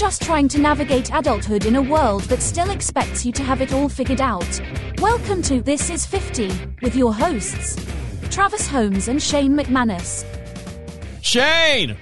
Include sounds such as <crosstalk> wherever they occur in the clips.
just trying to navigate adulthood in a world that still expects you to have it all figured out? Welcome to This Is 50 with your hosts, Travis Holmes and Shayne McManus. Shayne,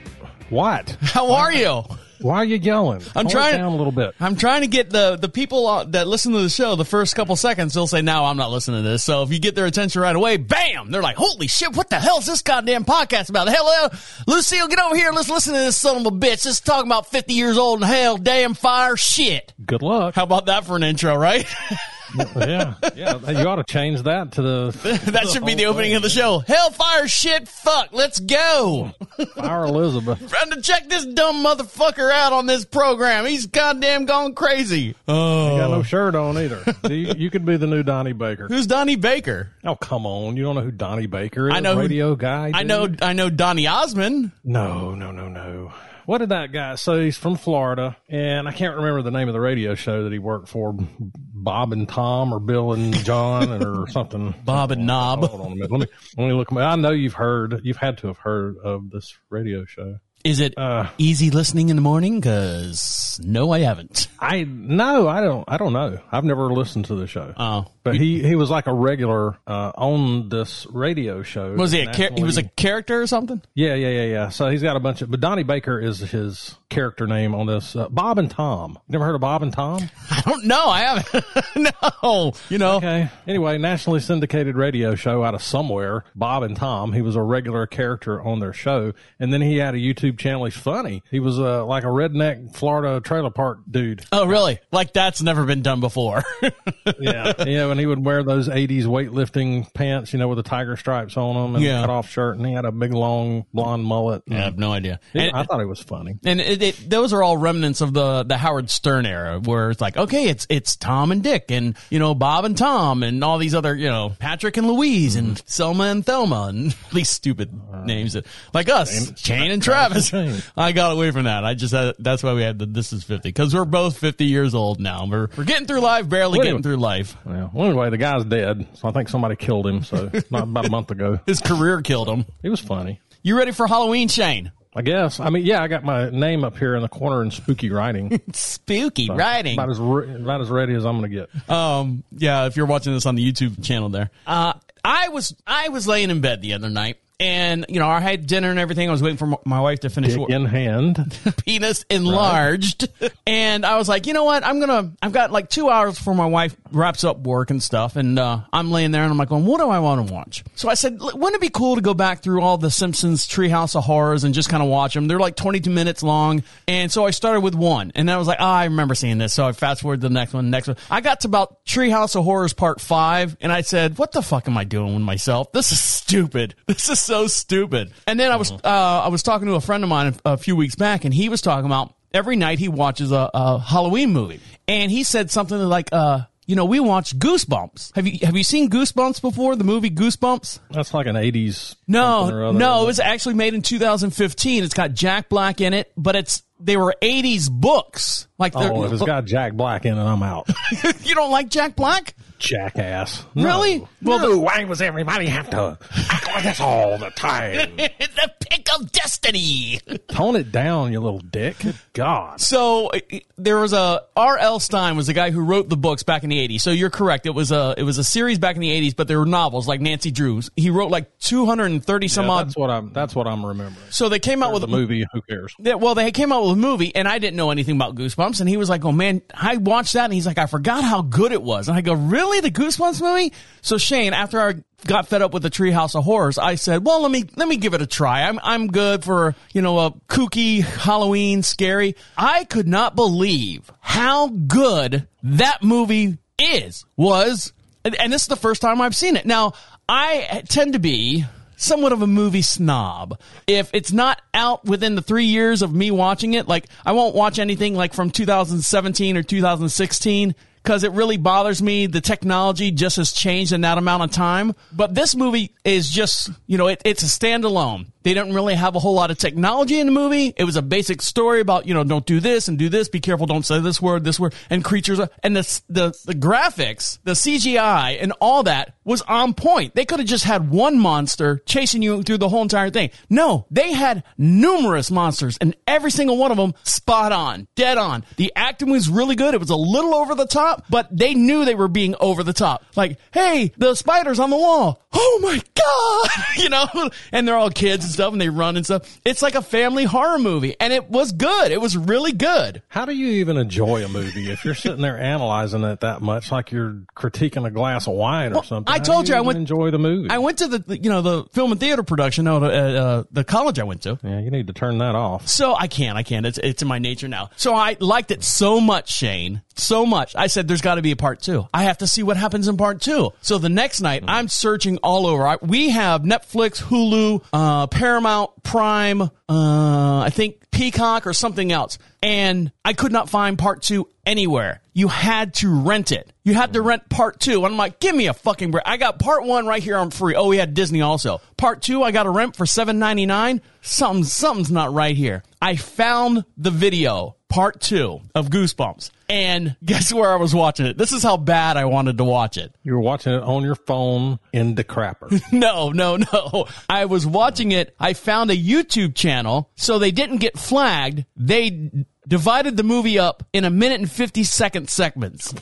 What? how are you? Why are you yelling? I'm it trying down a little bit. I'm trying to get the the people that listen to the show the first couple seconds. They'll say, "No, I'm not listening to this." So if you get their attention right away, bam, they're like, "Holy shit! What the hell is this goddamn podcast about?" Hell, uh, Lucille, get over here. Let's listen to this son of a bitch. This is talking about 50 years old and hell, damn fire, shit. Good luck. How about that for an intro, right? <laughs> yeah, yeah. You ought to change that to the. <laughs> that should be the opening of the show. Hellfire, shit, fuck. Let's go. Our Elizabeth. <laughs> Trying to check this dumb motherfucker out on this program. He's goddamn gone crazy. Oh, Got no shirt on either. you, you could be the new Donnie Baker. who's Donnie Baker? Oh come on! You don't know who Donnie Baker is? I know who- radio guy. I dude? know, I know Donnie Osmond. No, no, no, no. What did that guy? So he's from Florida, and I can't remember the name of the radio show that he worked for. Bob and Tom, or Bill and John, or <laughs> something. Bob and Knob. Hold on a minute. Let me let me look. I know you've heard. You've had to have heard of this radio show. Is it Uh, easy listening in the morning? Cause no, I haven't. I no, I don't. I don't know. I've never listened to the show. Oh, but he he was like a regular uh, on this radio show. was he a char- he was a character or something? yeah yeah yeah yeah. So he's got a bunch of. But Donnie Baker is his character name on this. Uh, Bob and Tom. Never heard of Bob and Tom? <laughs> I don't know. I haven't. <laughs> no, you know. Okay. Anyway, nationally syndicated radio show out of somewhere. Bob and Tom. He was a regular character on their show, and then he had a YouTube channel. He's funny. He was uh, like a redneck Florida trailer park dude. Oh, really? Like that's never been done before. <laughs> Yeah, you know, and he would wear those '80s weightlifting pants, you know, with the tiger stripes on them and Yeah. cut off shirt, and he had a big long blonde mullet. I have no idea. And- I thought it was funny. And it, it, those are all remnants of the the Howard Stern era, where it's like, okay, it's it's Tom and Dick, and you know Bob and Tom, and all these other, you know, Patrick and Louise, and mm-hmm. Selma and Thelma, and <laughs> these stupid names that, like us, Shayne and Travis. <laughs> I got away from that. I just had, that's why we had the This Is Fifty because we're both fifty years old now. We're we're getting through life, barely Wait getting through life. Well, anyway, the guy's dead, so I think somebody killed him. So not about a month ago. <laughs> His career killed him. He was funny. You ready for Halloween, Shayne? I guess. I mean, yeah, I got my name up here in the corner in spooky writing. <laughs> Spooky writing. About as re- about as ready as I'm going to get. Um, yeah, if you're watching this on the YouTube channel there. Uh, I was, I was laying in bed the other night and, you know, I had dinner and everything. I was waiting for my- wife to finish Dick in hand. <laughs> penis enlarged. <laughs> and I was like, you know what? I'm going to, I've got like two hours before my wife wraps up work and stuff. And, uh, I'm laying there and I'm like, going, what do I want to watch? So I said, wouldn't it be cool to go back through all the Simpsons Treehouse of Horrors and just kind of watch them? They're like 22 minutes long. And so I started with one and I was like, oh, I remember seeing this. So I fast forward to the next one, next one. I got to about Treehouse of Horrors part five and I said, what the fuck am I doing with myself? This is stupid. <laughs> This is so stupid. And then I was, uh, I was talking to a friend of mine a, few weeks back and he was talking about every night he watches a, a Halloween movie. And he said something like, uh, you know, we watch Goosebumps. Have you have you seen Goosebumps before? The movie Goosebumps? That's like an 80s. No, something or other. no, it was actually made in 2015. It's got Jack Black in it, but it's they were 80s books. Like Oh, if it's got Jack Black in it, I'm out. <laughs> you don't like Jack Black? Jackass. Really? No. Well, no, why was everybody have to act like this all the time? <laughs> the pick of destiny. Tone it down, you little dick. Good God. So there was a R.L. Stine was the guy who wrote the books back in the 80s. So you're correct. It was a it was a series back in the 80s, but there were novels like Nancy Drew's. He wrote like 230 some Yeah, odd. that's what I'm. That's what I'm remembering. So they came out with a movie. Who cares? Yeah, well, they came out with movie, and I didn't know anything about Goosebumps. And he was like, "Oh man, I watched that," and he's like, "I forgot how good it was." And I go, "Really, the Goosebumps movie?" So Shayne, after I got fed up with the Treehouse of Horrors, I said, "Well, let me let me give it a try. I'm I'm good for you know a kooky Halloween scary." I could not believe how good that movie is was, and, and this is the first time I've seen it. Now, I tend to be somewhat of a movie snob. If it's not out within the three years of me watching it, like I won't watch anything like from 2017 or 2016 because it really bothers me. The technology just has changed in that amount of time. But this movie is just, you know, it, it's a standalone. They didn't really have a whole lot of technology in the movie. It was a basic story about, you know, don't do this and do this. Be careful. Don't say this word, this word, and creatures. And the, the, the graphics, the CGI and all that was on point. They could have just had one monster chasing you through the whole entire thing. No, they had numerous monsters and every single one of them spot on, dead on. The acting was really good. It was a little over the top, but they knew they were being over the top. Like, hey, the spider's on the wall. Oh my God. <laughs> you know, and they're all kids stuff and they run and stuff. It's like a family horror movie and it was good. It was really good. How do you even enjoy a movie if you're sitting there analyzing it that much, like you're critiquing a glass of wine or something? I told do you I went- enjoy the movie. I went to the, you know, the film and theater production, uh, uh, the college I went to. yeah, you need to turn that off. So I can't, I can't. It's it's in my nature now. So I liked it so much, Shayne, so much. I said, "There's got to be a part two. I have to see what happens in part two. So the next night, I'm searching all over. I, we have Netflix, Hulu, uh, Paramount, Prime, uh, I think Peacock or something else, and I could not find part two anywhere. You had to rent it. You had to rent part two. And I'm like, give me a fucking break. I got part one right here on free. Oh, we had Disney also. Part two, I got a rent for seven ninety nine. Something, something's not right here. I found the video, part two of Goosebumps. And guess where I was watching it? This is how bad I wanted to watch it. You were watching it on your phone in the crapper. <laughs> No, no, no. I was watching it. I found a YouTube channel, so they didn't get flagged. They divided the movie up in a minute and 50 second segments.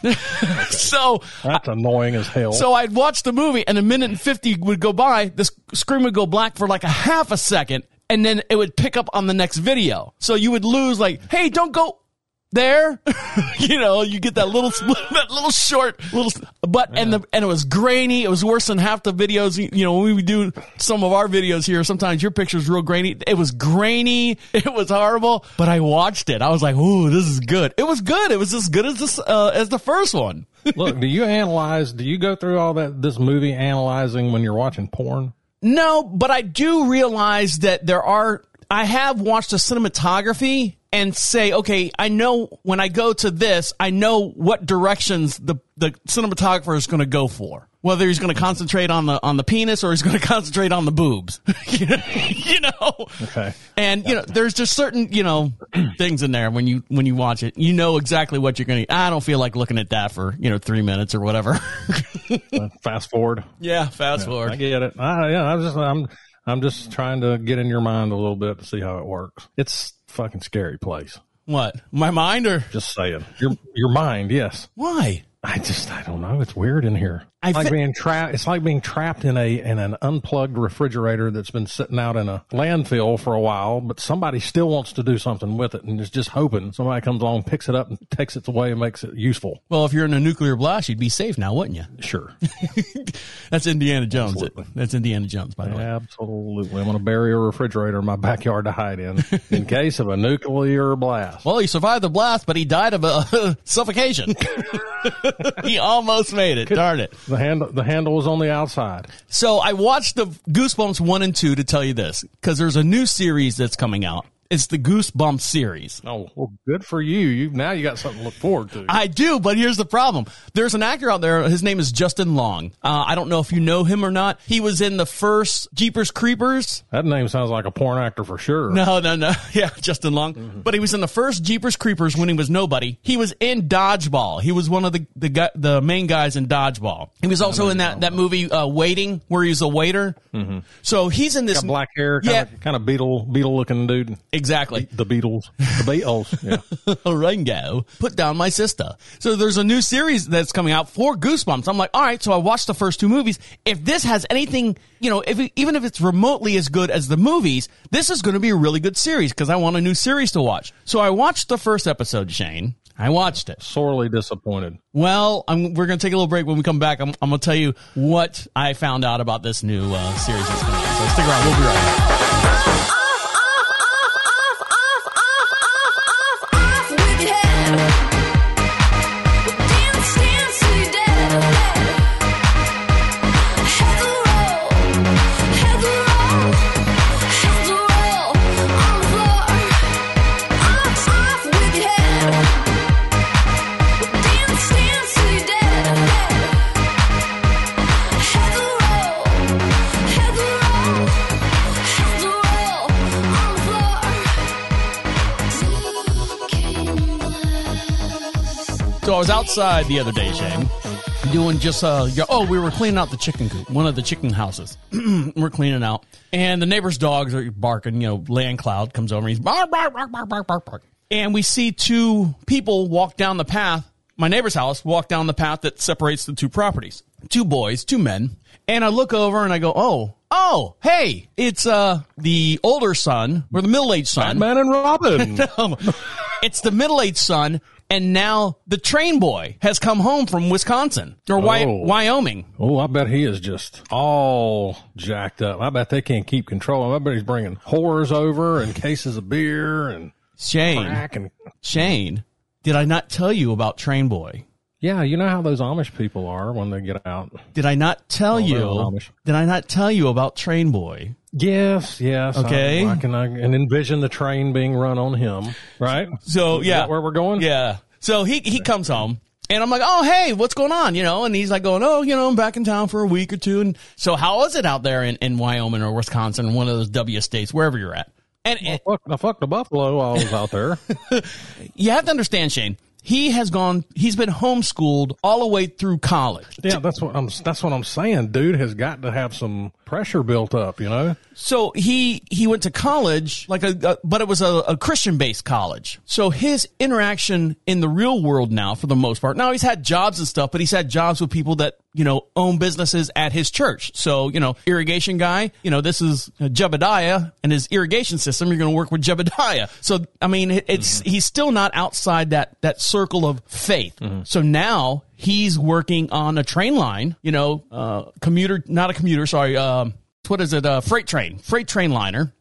<laughs> so, That's annoying as hell. so I'd watch the movie and a minute and 50 would go by. The screen would go black for like a half a second and then it would pick up on the next video. So you would lose like, hey, don't go there. <laughs> you know, you get that little, <laughs> that little short, little, but, and the, and it was grainy. It was worse than half the videos. You know, when we do some of our videos here, sometimes your picture's real grainy. It was grainy. <laughs> It was horrible, but I watched it. I was like, ooh, this is good. It was good. It was as good as this, uh, as the first one. Look, do you analyze? Do you go through all that this movie analyzing when you're watching porn? No, but I do realize that there are. I have watched the cinematography and say, okay, I know when I go to this, I know what directions the the cinematographer is going to go for. Whether he's going to concentrate on the on the penis or he's going <laughs> to concentrate on the boobs, <laughs> you know. Okay. And you know, there's just certain you know <clears throat> things in there when you when you watch it, you know exactly what you're going to. I don't feel like looking at that for you know three minutes or whatever. <laughs> Uh, fast forward. yeah, fast I forward. I get it. I, yeah, I'm just I'm I'm just trying to get in your mind a little bit to see how it works. It's a fucking scary place. What my mind or Just saying. Your your mind, yes. why? I just I don't know. It's weird in here. I It's like fi- being trapped. It's like being trapped in a in an unplugged refrigerator that's been sitting out in a landfill for a while, but somebody still wants to do something with it and is just hoping somebody comes along, picks it up, and takes it away and makes it useful. Well, if you're in a nuclear blast, you'd be safe now, wouldn't you? Sure, <laughs> That's Indiana Jones. That's Indiana Jones, by the way. absolutely. I'm going to bury a refrigerator in my backyard to hide in in <laughs> case of a nuclear blast. Well, he survived the blast, but he died of a <laughs> suffocation. he almost made it. Darn it. The handle the handle was on the outside. So I watched the Goosebumps 1 and 2 to tell you this, because there's a new series that's coming out. It's the Goosebumps series. Oh, well, good for you. You now you got something to look forward to. I do, but here's the problem. There's an actor out there. His name is Justin Long. Uh, I don't know if you know him or not. He was in the first Jeepers Creepers. that name sounds like a porn actor for sure. No, no, no. <laughs> Yeah, Justin Long. Mm-hmm. But he was in the first Jeepers Creepers when he was nobody. He was in Dodgeball. He was one of the the, guy, the main guys in Dodgeball. He was also in that, that movie uh, Waiting, where he's a waiter. Mm-hmm. So he's in this Got black hair, kind Yeah. of, kind of beetle, beetle looking dude. Exactly. The Beatles, the Beatles. Yeah. <laughs> Ringo, put down my sister. So there's a new series that's coming out for Goosebumps. I'm like, all right. So I watched the first two movies. If this has anything, you know, if even if it's remotely as good as the movies, this is going to be a really good series because I want a new series to watch. So I watched the first episode, Shayne. I watched it. Sorely disappointed. Well, I'm, we're going to take a little break. When we come back, I'm, I'm going to tell you what I found out about this new uh, series that's coming out. So stick around. We'll be right back. Outside the other day, Shayne, doing just uh, oh, we were cleaning out the chicken coop, one of the chicken houses. <clears throat> we're cleaning out, and the neighbor's dogs are barking. You know, Land Cloud comes over, and he's bark, bark, bark, bark, bark, bark, bark, and we see two people walk down the path. My neighbor's house walk down the path that separates the two properties. Two boys, two men, and I look over and I go, oh. Oh, hey, it's uh the older son or the middle-aged son. Batman and Robin. <laughs> Um, it's the middle-aged son, and now the train boy has come home from Wisconsin or Oh. Wyoming. Oh, I bet he is just all jacked up. I bet they can't keep control. I bet he's bringing whores over and cases of beer and Shayne, crack and Shayne, did I not tell you about Train Boy? Yeah, you know how those Amish people are when they get out. Did I not tell you? Amish. Did I not tell you about Train Boy? Yes, yes. Okay. I, I can I can envision the train being run on him. Right. So Is yeah, that where we're going? Yeah. So he he comes home. And I'm like, oh, hey, what's going on? You know, and he's like going, oh, you know, I'm back in town for a week or two. And so how is it out there in, in Wyoming or Wisconsin, one of those W states, wherever you're at? And, and Fuck, I fucked the buffalo while I was out there. <laughs> you have to understand, Shayne, he has gone, he's been homeschooled all the way through college. yeah, that's what I'm. That's what I'm saying. Dude has got to have some pressure built up. You know. So he he went to college, like a, a but it was a, a Christian based college. So his interaction in the real world now, for the most part, now he's had jobs and stuff, but he's had jobs with people that you know own businesses at his church. So you know, irrigation guy, you know, this is Jebediah and his irrigation system. You're going to work with Jebediah. So I mean, it- it's he's still not outside that that circle of faith. So now he's working on a train line, you know, uh, commuter, not a commuter, sorry. Um, what is it? Uh, freight train, freight train liner.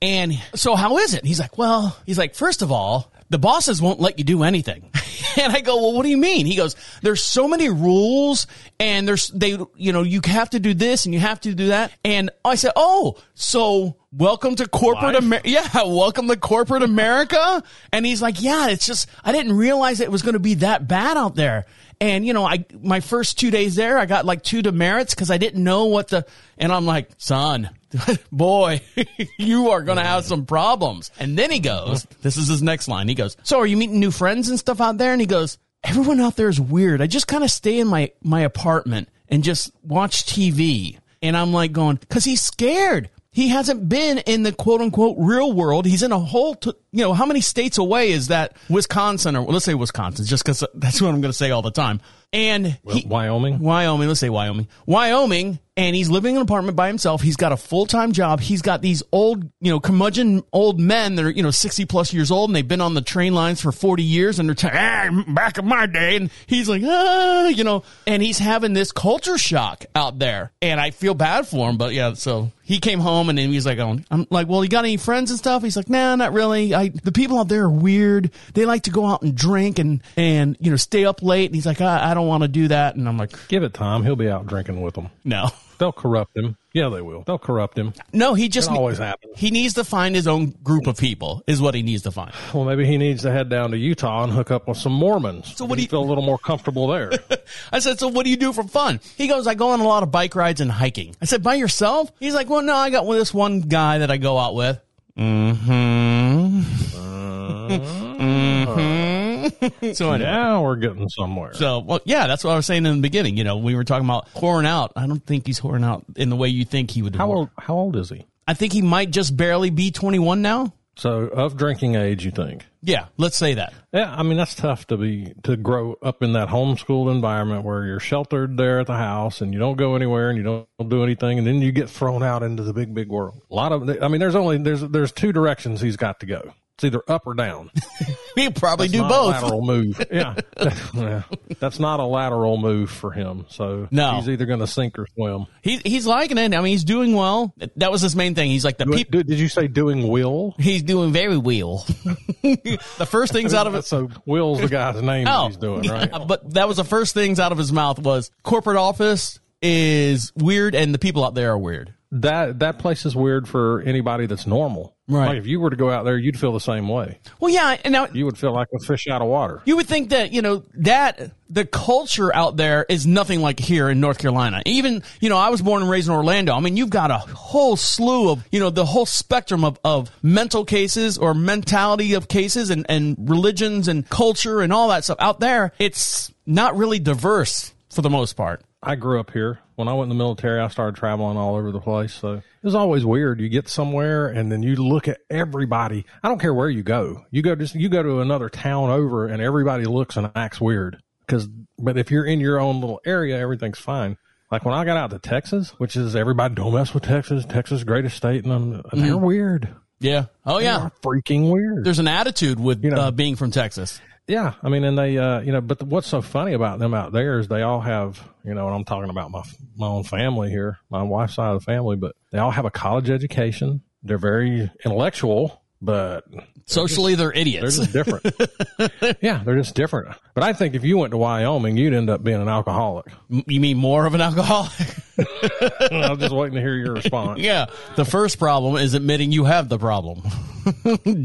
And so how is it? He's like, well, he's like, first of all, the bosses won't let you do anything. <laughs> and I go, well, what do you mean? He goes, there's so many rules and there's, they, you know, you have to do this and you have to do that. And I said, oh, so welcome to corporate America. <laughs> Yeah. Welcome to corporate America. And he's like, yeah, it's just, I didn't realize it was going to be that bad out there. And you know, I my first two days there, I got like two demerits because I didn't know what the. And I'm like, son, <laughs> boy, <laughs> you are going to have some problems. And then he goes, this is his next line. He goes, so are you meeting new friends and stuff out there? And he goes, everyone out there is weird. I just kind of stay in my my apartment and just watch TV. And I'm like going, because he's scared. He hasn't been in the quote unquote real world. He's in a whole, t- you know, how many states away is that Wisconsin or let's say Wisconsin, just because that's what I'm going to say all the time. And he, Wyoming. Wyoming, let's say Wyoming. Wyoming, and he's living in an apartment by himself. He's got a full time job. He's got these old, you know, curmudgeon old men that are, you know, 60 plus years old and they've been on the train lines for 40 years and they're telling, ah, back in my day. And he's like, ah, you know, and he's having this culture shock out there. And I feel bad for him, but yeah, so he came home and then he's like, going, I'm like, well, you got any friends and stuff? He's like, nah, not really. I, the people out there are weird. They like to go out and drink and, and, you know, stay up late. And he's like, I, I don't want to do that. And I'm like, Give it time. He'll be out drinking with them. no. <laughs> they'll corrupt him. Yeah, they will. They'll corrupt him. No, he just It always happens. he needs to find his own group of people. Is what he needs to find. Well, maybe he needs to head down to Utah and hook up with some Mormons. So what do you- feel a little more comfortable there? <laughs> I said, so what do you do for fun? He goes, I go on a lot of bike rides and hiking. I said, by yourself? He's like, well, no, I got this one guy that I go out with. Mm-hmm. Uh, Mm-hmm. so now we're getting somewhere. So, well, yeah, that's what I was saying in the beginning. You know, we were talking about whoring out. I don't think he's whoring out in the way you think he would. How whore. old? How old is he? I think he might just barely be 21 now. So of drinking age, you think? Yeah, let's say that. Yeah, I mean that's tough to be to grow up in that homeschooled environment where you're sheltered there at the house and you don't go anywhere and you don't do anything and then you get thrown out into the big big world. A lot of I mean there's only there's there's two directions he's got to go. It's either up or down. <laughs> He'd probably It's do both. lateral move. <laughs> Yeah. yeah. That's not a lateral move for him. So No. he's either going to sink or swim. He, he's liking it. I mean, he's doing well. That was his main thing. He's like the people. Did, you say doing will? He's doing very well. <laughs> the first things out of it. So Will's the guy's name that Oh, he's doing, yeah, right? but that was the first things out of his mouth was corporate office is weird and the people out there are weird. That that place is weird for anybody that's normal. Right. Like if you were to go out there, you'd feel the same way. Well, yeah, and now You would feel like a fish out of water. you would think that you know that the culture out there is nothing like here in North Carolina. Even you know, I was born and raised in Orlando. I mean, you've got a whole slew of you know the whole spectrum of, of mental cases or mentality of cases and and religions and culture and all that stuff out there. It's not really diverse for the most part. I grew up here. When I went in the military, I started traveling all over the place. So it was always weird. You get somewhere and then you look at everybody. I don't care where you go. You go just you go to another town over and everybody looks and acts weird. Cause but if you're in your own little area, everything's fine. Like when I got out to Texas, which is everybody don't mess with Texas. Texas greatest state, and I'm, they're weird. Yeah. Oh yeah. They're freaking weird. There's an attitude with know. uh, being from Texas. Yeah, I mean, and they, uh, you know, but the, what's so funny about them out there is they all have, you know, and I'm talking about my my own family here, my wife's side of the family, but they all have a college education. They're very intellectual, but Socially, they're idiots. they're idiots. just different. <laughs> yeah, they're just different. But I think if you went to Wyoming, you'd end up being an alcoholic. you mean more of an alcoholic? <laughs> I was just waiting to hear your response. <laughs> yeah. The first problem is admitting you have the problem.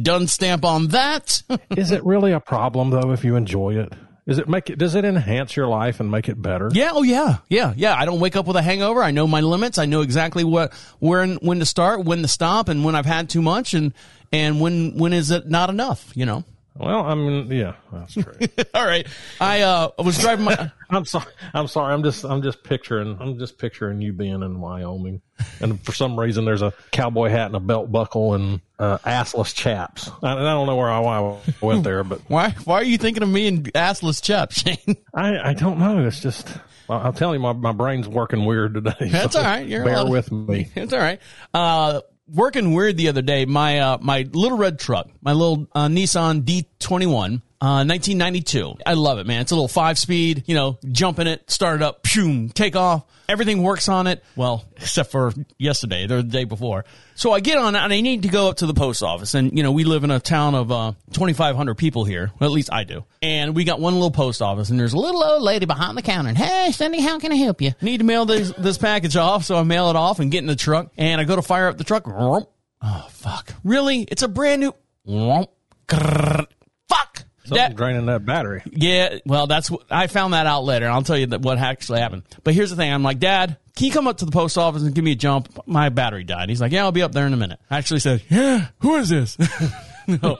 Done stamp on that. Is it really a problem though if you enjoy it? Is it make it? Does it enhance your life and make it better? yeah. Oh yeah. Yeah. Yeah. I don't wake up with a hangover. I know my limits. I know exactly what where and when to start, when to stop, and when I've had too much, and and when when is it not enough? You know. Well, I mean, yeah, that's true. <laughs> All right. I uh was driving my. <laughs> I'm sorry. I'm sorry. I'm just. I'm just picturing. I'm just picturing you being in Wyoming, and for some reason there's a cowboy hat and a belt buckle and uh, assless chaps. I, I don't know where I, why I went there, but <laughs> Why why are you thinking of me in assless chaps, Shayne? I, I don't know. It's just. Well, I'll tell you, my, my brain's working weird today. That's so all right. You're bear with me. It's all right. Uh, working weird the other day. My uh, my little red truck, my little uh, Nissan D21, uh, 1992. I love it, man. It's a little five speed. You know, jump in it, start it up, shoom, take off. Everything works on it. Well, except for yesterday or the day before. So I get on and I need to go up to the post office. And, you know, we live in a town of uh, 2,500 people here. At least I do. And we got one little post office and there's a little old lady behind the counter. And, hey, Cindy, how can I help you? Need to mail this, this package off. So I mail it off and get in the truck. And I go to fire up the truck. Oh, fuck. Really? It's a brand new. Fuck. Something's That- draining that battery. yeah, well, that's what I found that out later. I'll tell you that what actually happened. But here's the thing: I'm like, Dad, can you come up to the post office and give me a jump? My battery died. He's like, Yeah, I'll be up there in a minute. I actually said, Yeah, who is this? <laughs> no.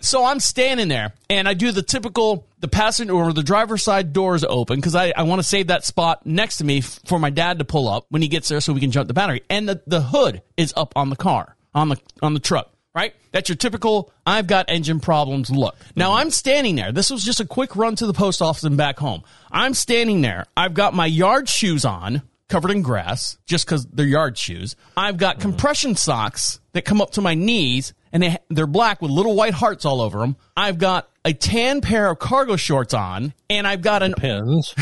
So I'm standing there and I do the typical the passenger or the driver's side door is open because I, I want to save that spot next to me for my dad to pull up when he gets there so we can jump the battery. And the, the hood is up on the car, on the on the truck right? That's your typical I've got engine problems look. Now mm-hmm. I'm standing there. This was just a quick run to the post office and back home. I'm standing there. I've got my yard shoes on, covered in grass, just because they're yard shoes. I've got mm-hmm. compression socks that come up to my knees and they, they're black with little white hearts all over them. I've got a tan pair of cargo shorts on and I've got an Pins.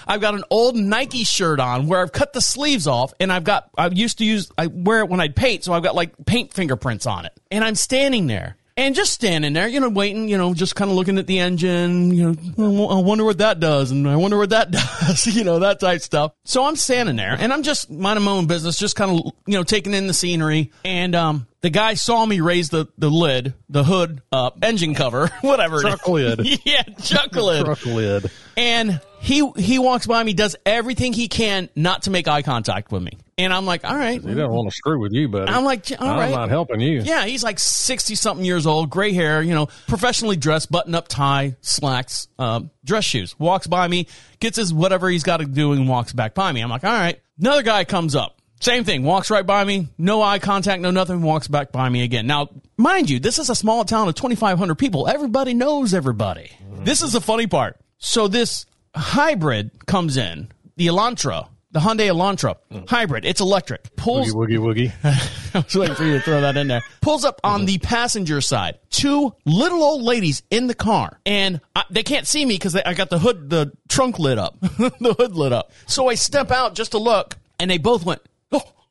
<laughs> I've got an old Nike shirt on where I've cut the sleeves off and I've got I used to use I wear it when I'd paint, so I've got like paint fingerprints on it. And I'm standing there and just standing there, you know, waiting, you know, just kind of looking at the engine, you know, I wonder what that does, and I wonder what that <laughs> does, <laughs> you know, that type stuff. So I'm standing there, and I'm just minding my own business, just kind of, you know, taking in the scenery, and um, the guy saw me raise the, the lid, the hood up, engine cover, <laughs> whatever. it is. Truck lid. <laughs> yeah, chuck <laughs> lid. Truck lid. And he he walks by me, does everything he can not to make eye contact with me. And I'm like, all right. He doesn't want to screw with you, buddy. I'm like, all I'm right. not helping you. Yeah, he's like 60 something years old, gray hair, you know, professionally dressed, button up tie, slacks, um, dress shoes. Walks by me, gets his whatever he's got to do and walks back by me. I'm like, all right. Another guy comes up. Same thing, walks right by me, no eye contact, no nothing, walks back by me again. Now, mind you, this is a small town of 2,500 people. Everybody knows everybody. This is the funny part. So this hybrid comes in, the Elantra, the Hyundai Elantra hybrid. It's electric. Pulls Woogie woogie woogie. <laughs> I was waiting for you to throw that in there. Pulls up on the passenger side. Two little old ladies in the car, and I, they can't see me because I got the hood, the trunk lit up, <laughs> the hood lit up. So I step out just to look, and they both went,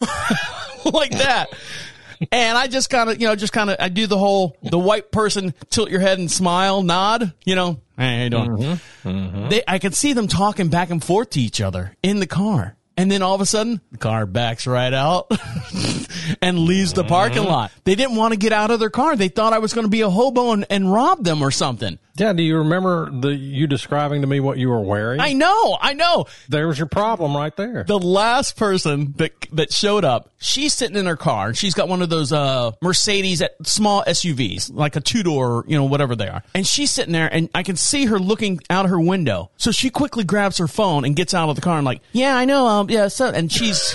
<laughs> like that. And I just kind of, you know, just kind of, I do the whole, the white person tilt your head and smile, nod, you know, hey, how you doing? Mm-hmm. Mm-hmm. They, I could see them talking back and forth to each other in the car. And then all of a sudden, the car backs right out <laughs> and leaves the parking mm-hmm. lot. They didn't want to get out of their car. They thought I was going to be a hobo and, and rob them or something. Yeah, do you remember the you describing to me what you were wearing? I know, I know. there was your problem right there. The last person that that showed up, she's sitting in her car. and She's got one of those uh Mercedes at small SUVs, like a two door, you know, whatever they are. And she's sitting there, and I can see her looking out her window. So she quickly grabs her phone and gets out of the car and like, yeah, I know, um, yeah. So, and she's,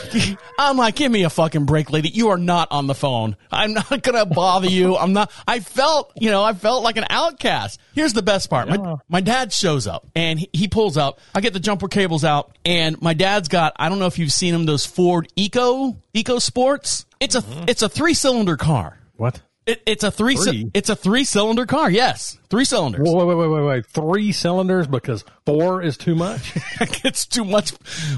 <laughs> I'm like, give me a fucking break, lady. You are not on the phone. I'm not gonna bother you. I'm not. I felt, you know, I felt like an outcast. Here's the best part. My, my dad shows up and he, he pulls up. I get the jumper cables out and my dad's got, I don't know if you've seen him, those Ford Eco, Eco Sports. It's a, mm-hmm. it's a three cylinder car. what? It, it's a three, Three? Ci- it's a three cylinder car. Yes. Three cylinders. Wait, wait, wait, wait, wait. Three cylinders because four is too much. <laughs> it's too much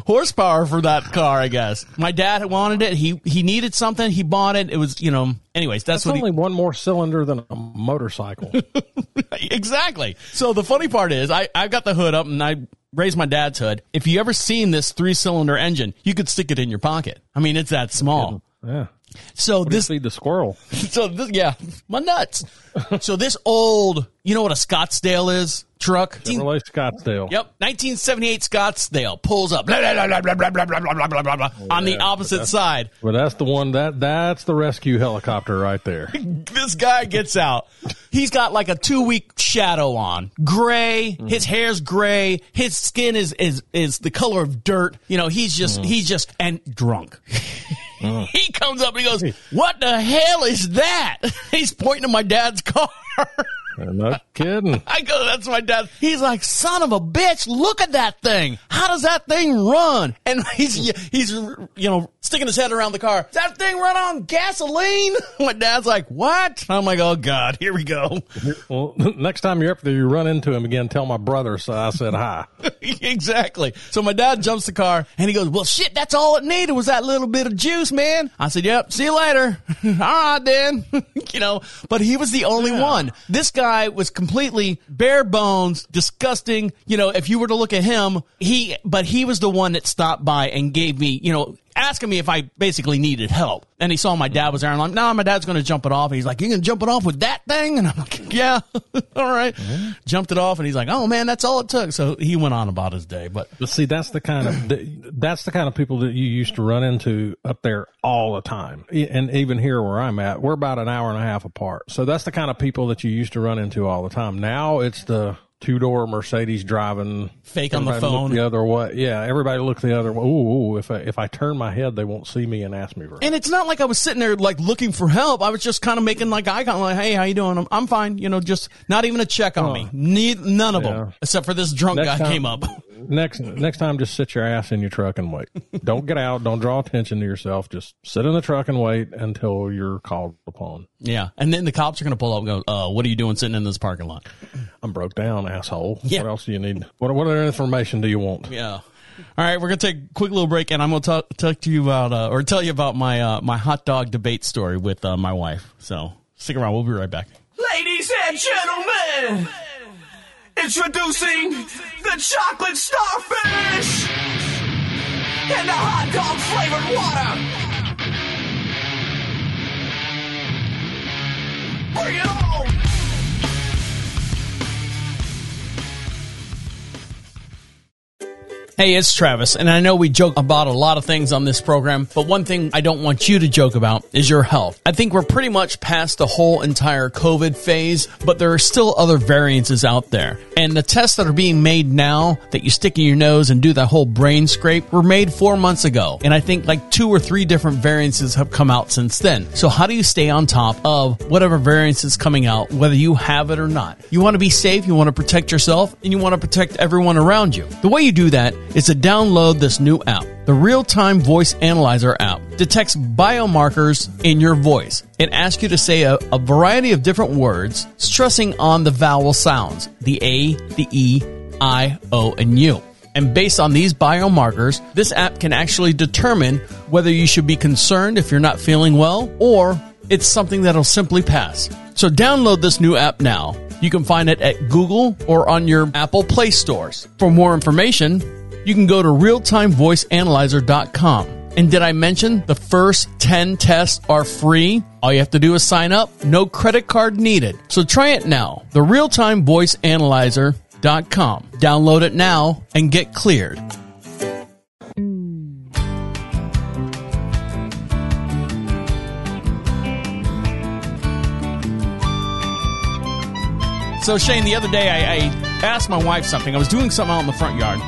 horsepower for that car, I guess. My dad wanted it. He, he needed something. He bought it. It was, you know, anyways, that's It's what he, only one more cylinder than a motorcycle. <laughs> exactly. So the funny part is, I, I got the hood up and I raised my dad's hood. If you ever seen this three cylinder engine, you could stick it in your pocket. I mean, it's that small. yeah. So This this, feed the squirrel. so this, yeah, my nuts. so this old, you know what a Scottsdale is? Truck. Chevrolet Scottsdale. Yep, 1978 Scottsdale pulls up blah, blah, blah, blah, blah, blah, blah, blah, blah, blah, blah, blah, on the opposite side. But that's the one that that's the rescue helicopter right there. this guy gets out. He's got like a two week shadow on, gray. His hair's gray. His skin is is is the color of dirt. You know, he's just he's just and drunk. Mm. <laughs> he comes up and he goes, "What the hell is that?" <laughs> he's pointing to my dad's car. <laughs> no kidding. <laughs> I go, that's my dad. He's like, son of a bitch, look at that thing. How does that thing run? And <laughs> he's, he's, you know, sticking his head around the car. Does that thing run on gasoline? <laughs> My dad's like, what? I'm like, oh God, here we go. Well, next time you're up there, you run into him again. Tell my brother so I said hi. exactly. So my dad jumps the car and he goes, well, shit, that's all it needed was that little bit of juice, man. I said, yep, see you later. all right, then. you know, but he was the only one. This guy was completely bare bones, disgusting. You know, if you were to look at him, he, but he was the one that stopped by and gave me, you know, asking me if I basically needed help. And he saw my dad was there and I'm like, no, my dad's going to jump it off. And he's like, you can jump it off with that thing? <laughs> And I'm like, yeah, <laughs> all right. Mm-hmm. Jumped it off and he's like, oh man, that's all it took. So he went on about his day, but But see, that's the kind of that's the kind of people that you used to run into up there all the time. And even here where I'm at, we're about an hour and a half apart. So that's the kind of people that you used to run into all the time. Now it's the two door Mercedes driving Fake on the phone. the other way. Yeah, everybody look the other way. Ooh, ooh, if I, if I turn my head, they won't see me and ask me for. And it's not like I was sitting there like looking for help. I was just kind of making like eye contact, like, "Hey, how you doing? I'm, I'm fine." You know, just not even a check on me. Ne- none of Yeah. them, except for this drunk guy time- came up. <laughs> Next next time, just sit your ass in your truck and wait. don't get out. Don't draw attention to yourself. Just sit in the truck and wait until you're called upon. yeah, and then the cops are going to pull up and go, "Uh, what are you doing sitting in this parking lot?" I'm broke down, asshole. Yeah. What else do you need? What what other information do you want? Yeah. All right, we're gonna take a quick little break, and I'm gonna talk, talk to you about uh, or tell you about my uh, my hot dog debate story with uh, my wife. So stick around. We'll be right back. Ladies and gentlemen, introducing the chocolate starfish and the hot dog flavored water. Hey, it's Travis, and I know we joke about a lot of things on this program, but one thing I don't want you to joke about is your health. I think we're pretty much past the whole entire COVID phase, but there are still other variances out there. And the tests that are being made now that you stick in your nose and do that whole brain scrape were made four months ago. And I think like two or three different variances have come out since then. So how do you stay on top of whatever variance is coming out, whether you have it or not? You want to be safe, you want to protect yourself, and you want to protect everyone around you. The way you do that is to download this new app. The Real Time Voice Analyzer app detects biomarkers in your voice. It asks you to say a, a, variety of different words, stressing on the vowel sounds the A, the E, I, O, and U. And based on these biomarkers, this app can actually determine whether you should be concerned if you're not feeling well or it's something that'll simply pass. So download this new app now. You can find it at Google or on your Apple Play stores. For more information, you can go to realtimevoiceanalyzer.com. And did I mention the first 10 tests are free? All you have to do is sign up, no credit card needed. So try it now. The realtimevoiceanalyzer.com. Download it now and get cleared. So Shayne, the other day I, I asked my wife something. I was doing something out in the front yard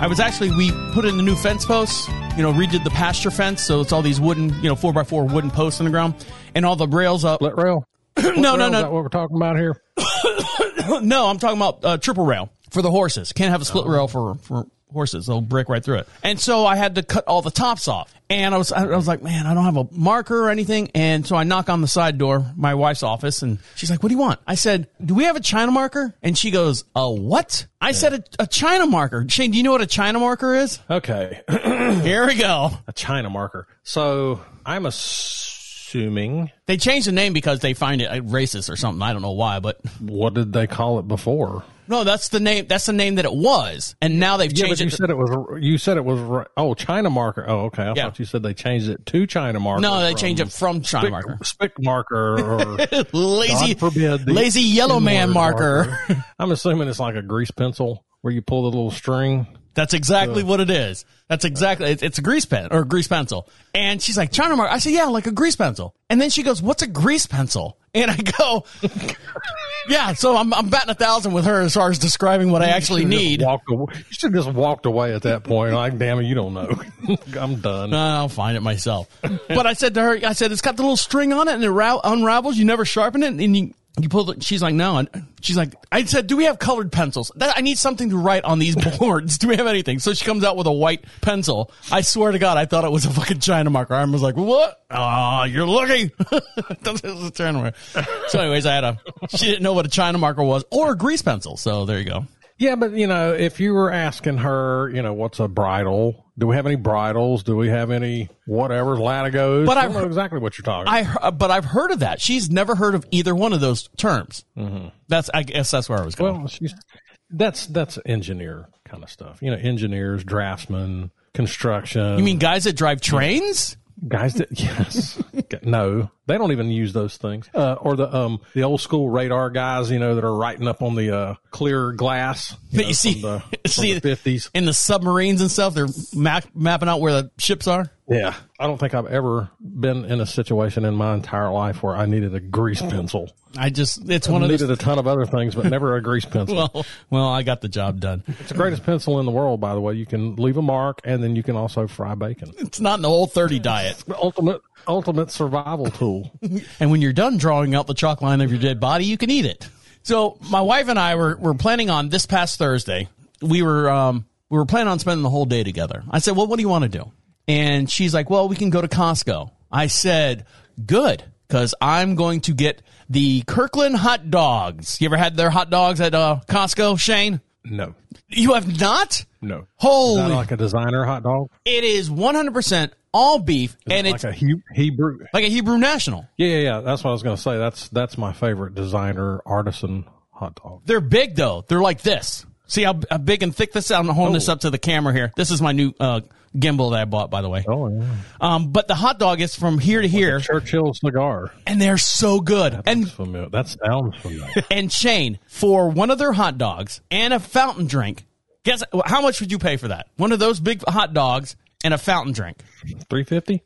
I was actually we put in the new fence posts. You know, redid the pasture fence, so it's all these wooden, you know, four by four wooden posts in the ground, and all the rails up. Split <coughs> rail. no, no, rail, no. what we're talking about here? <coughs> no, I'm talking about uh, triple rail for the horses. Can't have a split oh. rail for for horses. They'll break right through it. And so I had to cut all the tops off. And I was, I was like, man, I don't have a marker or anything. And so I knock on the side door, my wife's office, and she's like, what do you want? I said, do we have a China marker? And she goes, a what? I yeah. said a, a, China marker. Shayne, do you know what a China marker is? Okay. <clears throat> Here we go. A China marker. So I'm assuming they changed the name because they find it racist or something. I don't know why, but what did they call it before? No, that's the name. That's the name that it was, and now they've yeah, changed but you it. You said it was. You said it was. Oh, China marker. Oh, okay. I yeah. thought you said they changed it to China marker. No, they changed it from China spick, marker. Spick marker or <laughs> lazy, forbid, lazy yellow man marker. marker. I'm assuming it's like a grease pencil where you pull the little string. That's exactly what it is. That's exactly it's, it's, a grease pen or a grease pencil. And she's like, China marker. I said, yeah, like a grease pencil. And then she goes, what's a grease pencil? And I go, <laughs> yeah. So I'm, I'm batting a thousand with her as far as describing what I actually need. Walked away. You should have just walked away at that point. Like, damn it, you don't know. <laughs> I'm done. I'll find it myself. but I said to her, I said, it's got the little string on it and it unravels. You never sharpen it and you, you pull the, she's like, no. She's like, I said, do we have colored pencils? I need something to write on these <laughs> boards. do we have anything? So she comes out with a white pencil. I swear to God, I thought it was a fucking China marker. I was like, what? Oh, you're looking. <laughs> so anyways, I had a, she didn't know what a China marker was or a grease pencil. So there you go. Yeah, but you know, if you were asking her, you know, what's a bridle? Do we have any bridles? Do we have any whatever latigos? But I don't know exactly what you're talking. I uh, but I've heard of that. She's never heard of either one of those terms. Mm-hmm. That's I guess that's where I was going. Well, she's that's that's engineer kind of stuff. You know, engineers, draftsmen, construction. You mean guys that drive trains? Guys that <laughs> yes, no, they don't even use those things. Uh, or the um the old school radar guys, you know, that are writing up on the uh, clear glass you that know, you see, the, <laughs> see fifties in the submarines and stuff. They're map, mapping out where the ships are. Yeah, I don't think I've ever been in a situation in my entire life where I needed a grease pencil. I just it's I one of needed those... a ton of other things, but never a grease <laughs> pencil. well, well, I got the job done. It's the greatest pencil in the world, by the way. You can leave a mark, and then you can also fry bacon. It's not in the whole thirty diet. ultimate ultimate survival tool. <laughs> and when you're done drawing out the chalk line of your dead body, you can eat it. So my wife and I were were planning on this past Thursday. We were um we were planning on spending the whole day together. I said, "Well, what do you want to do?" And she's like, well, we can go to Costco. I said, good, because I'm going to get the Kirkland hot dogs. You ever had their hot dogs at uh, Costco, Shayne? No, You have not? no. Holy! Is that like a designer hot dog? it is 100% all beef, and like it's a Hebrew. like a Hebrew national. Yeah, yeah, yeah. That's what I was going to say. That's that's my favorite designer artisan hot dog. They're big though. They're like this. See how, how big and thick this is? I'm holding this up to the camera here. This is my new uh, gimbal that I bought, by the way. Oh yeah, Um, but the hot dog is from here to here, Churchill cigar. and they're so good. And That's familiar. That sounds familiar. <laughs> and Shayne for one of their hot dogs and a fountain drink. Guess how much would you pay for that? One of those big hot dogs and a fountain drink. Three fifty.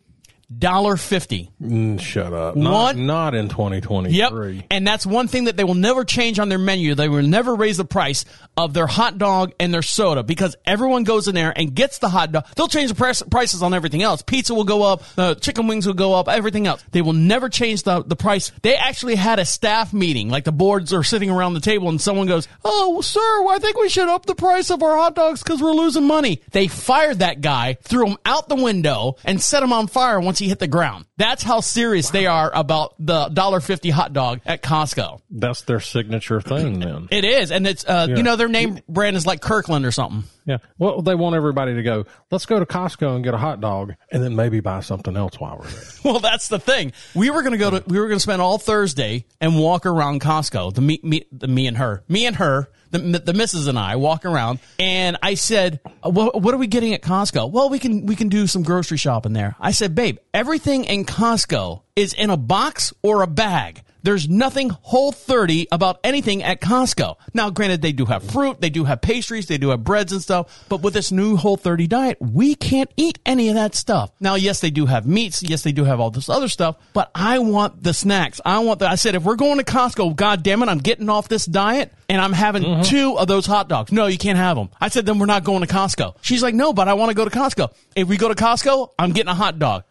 Dollar fifty. Mm, shut up. Not, not in twenty twenty Yep. And that's one thing that they will never change on their menu. They will never raise the price of their hot dog and their soda because everyone goes in there and gets the hot dog. They'll change the price, prices on everything else. Pizza will go up, uh, chicken wings will go up, everything else. They will never change the, the price. They actually had a staff meeting, like the boards are sitting around the table and someone goes, Oh, sir, I think we should up the price of our hot dogs because we're losing money. They fired that guy, threw him out the window and set him on fire once he hit the ground. That's how serious they are about the $1.50 hot dog at Costco. That's their signature thing. Then. <clears throat> It is, and it's uh, Yeah. you know their name brand is like Kirkland or something. Yeah. Well, they want everybody to go. Let's go to Costco and get a hot dog, and then maybe buy something else while we're there. <laughs> Well, that's the thing. We were gonna go to we were gonna spend all Thursday and walk around Costco. The me, me, the me and her, me and her, the the missus and I walk around. And I said, "What what are we getting at Costco?" Well, we can we can do some grocery shopping there. I said, "Babe, everything in Costco is in a box or a bag." There's nothing whole 30 about anything at Costco. Now, granted, they do have fruit, they do have pastries, they do have breads and stuff, but with this new whole 30 diet, we can't eat any of that stuff. Now, yes, they do have meats. Yes, they do have all this other stuff, but I want the snacks. I want the, I said, if we're going to Costco, God damn it, I'm getting off this diet and I'm having mm-hmm. two of those hot dogs. No, you can't have them. I said, then we're not going to Costco. She's like, no, but I want to go to Costco. If we go to Costco, I'm getting a hot dog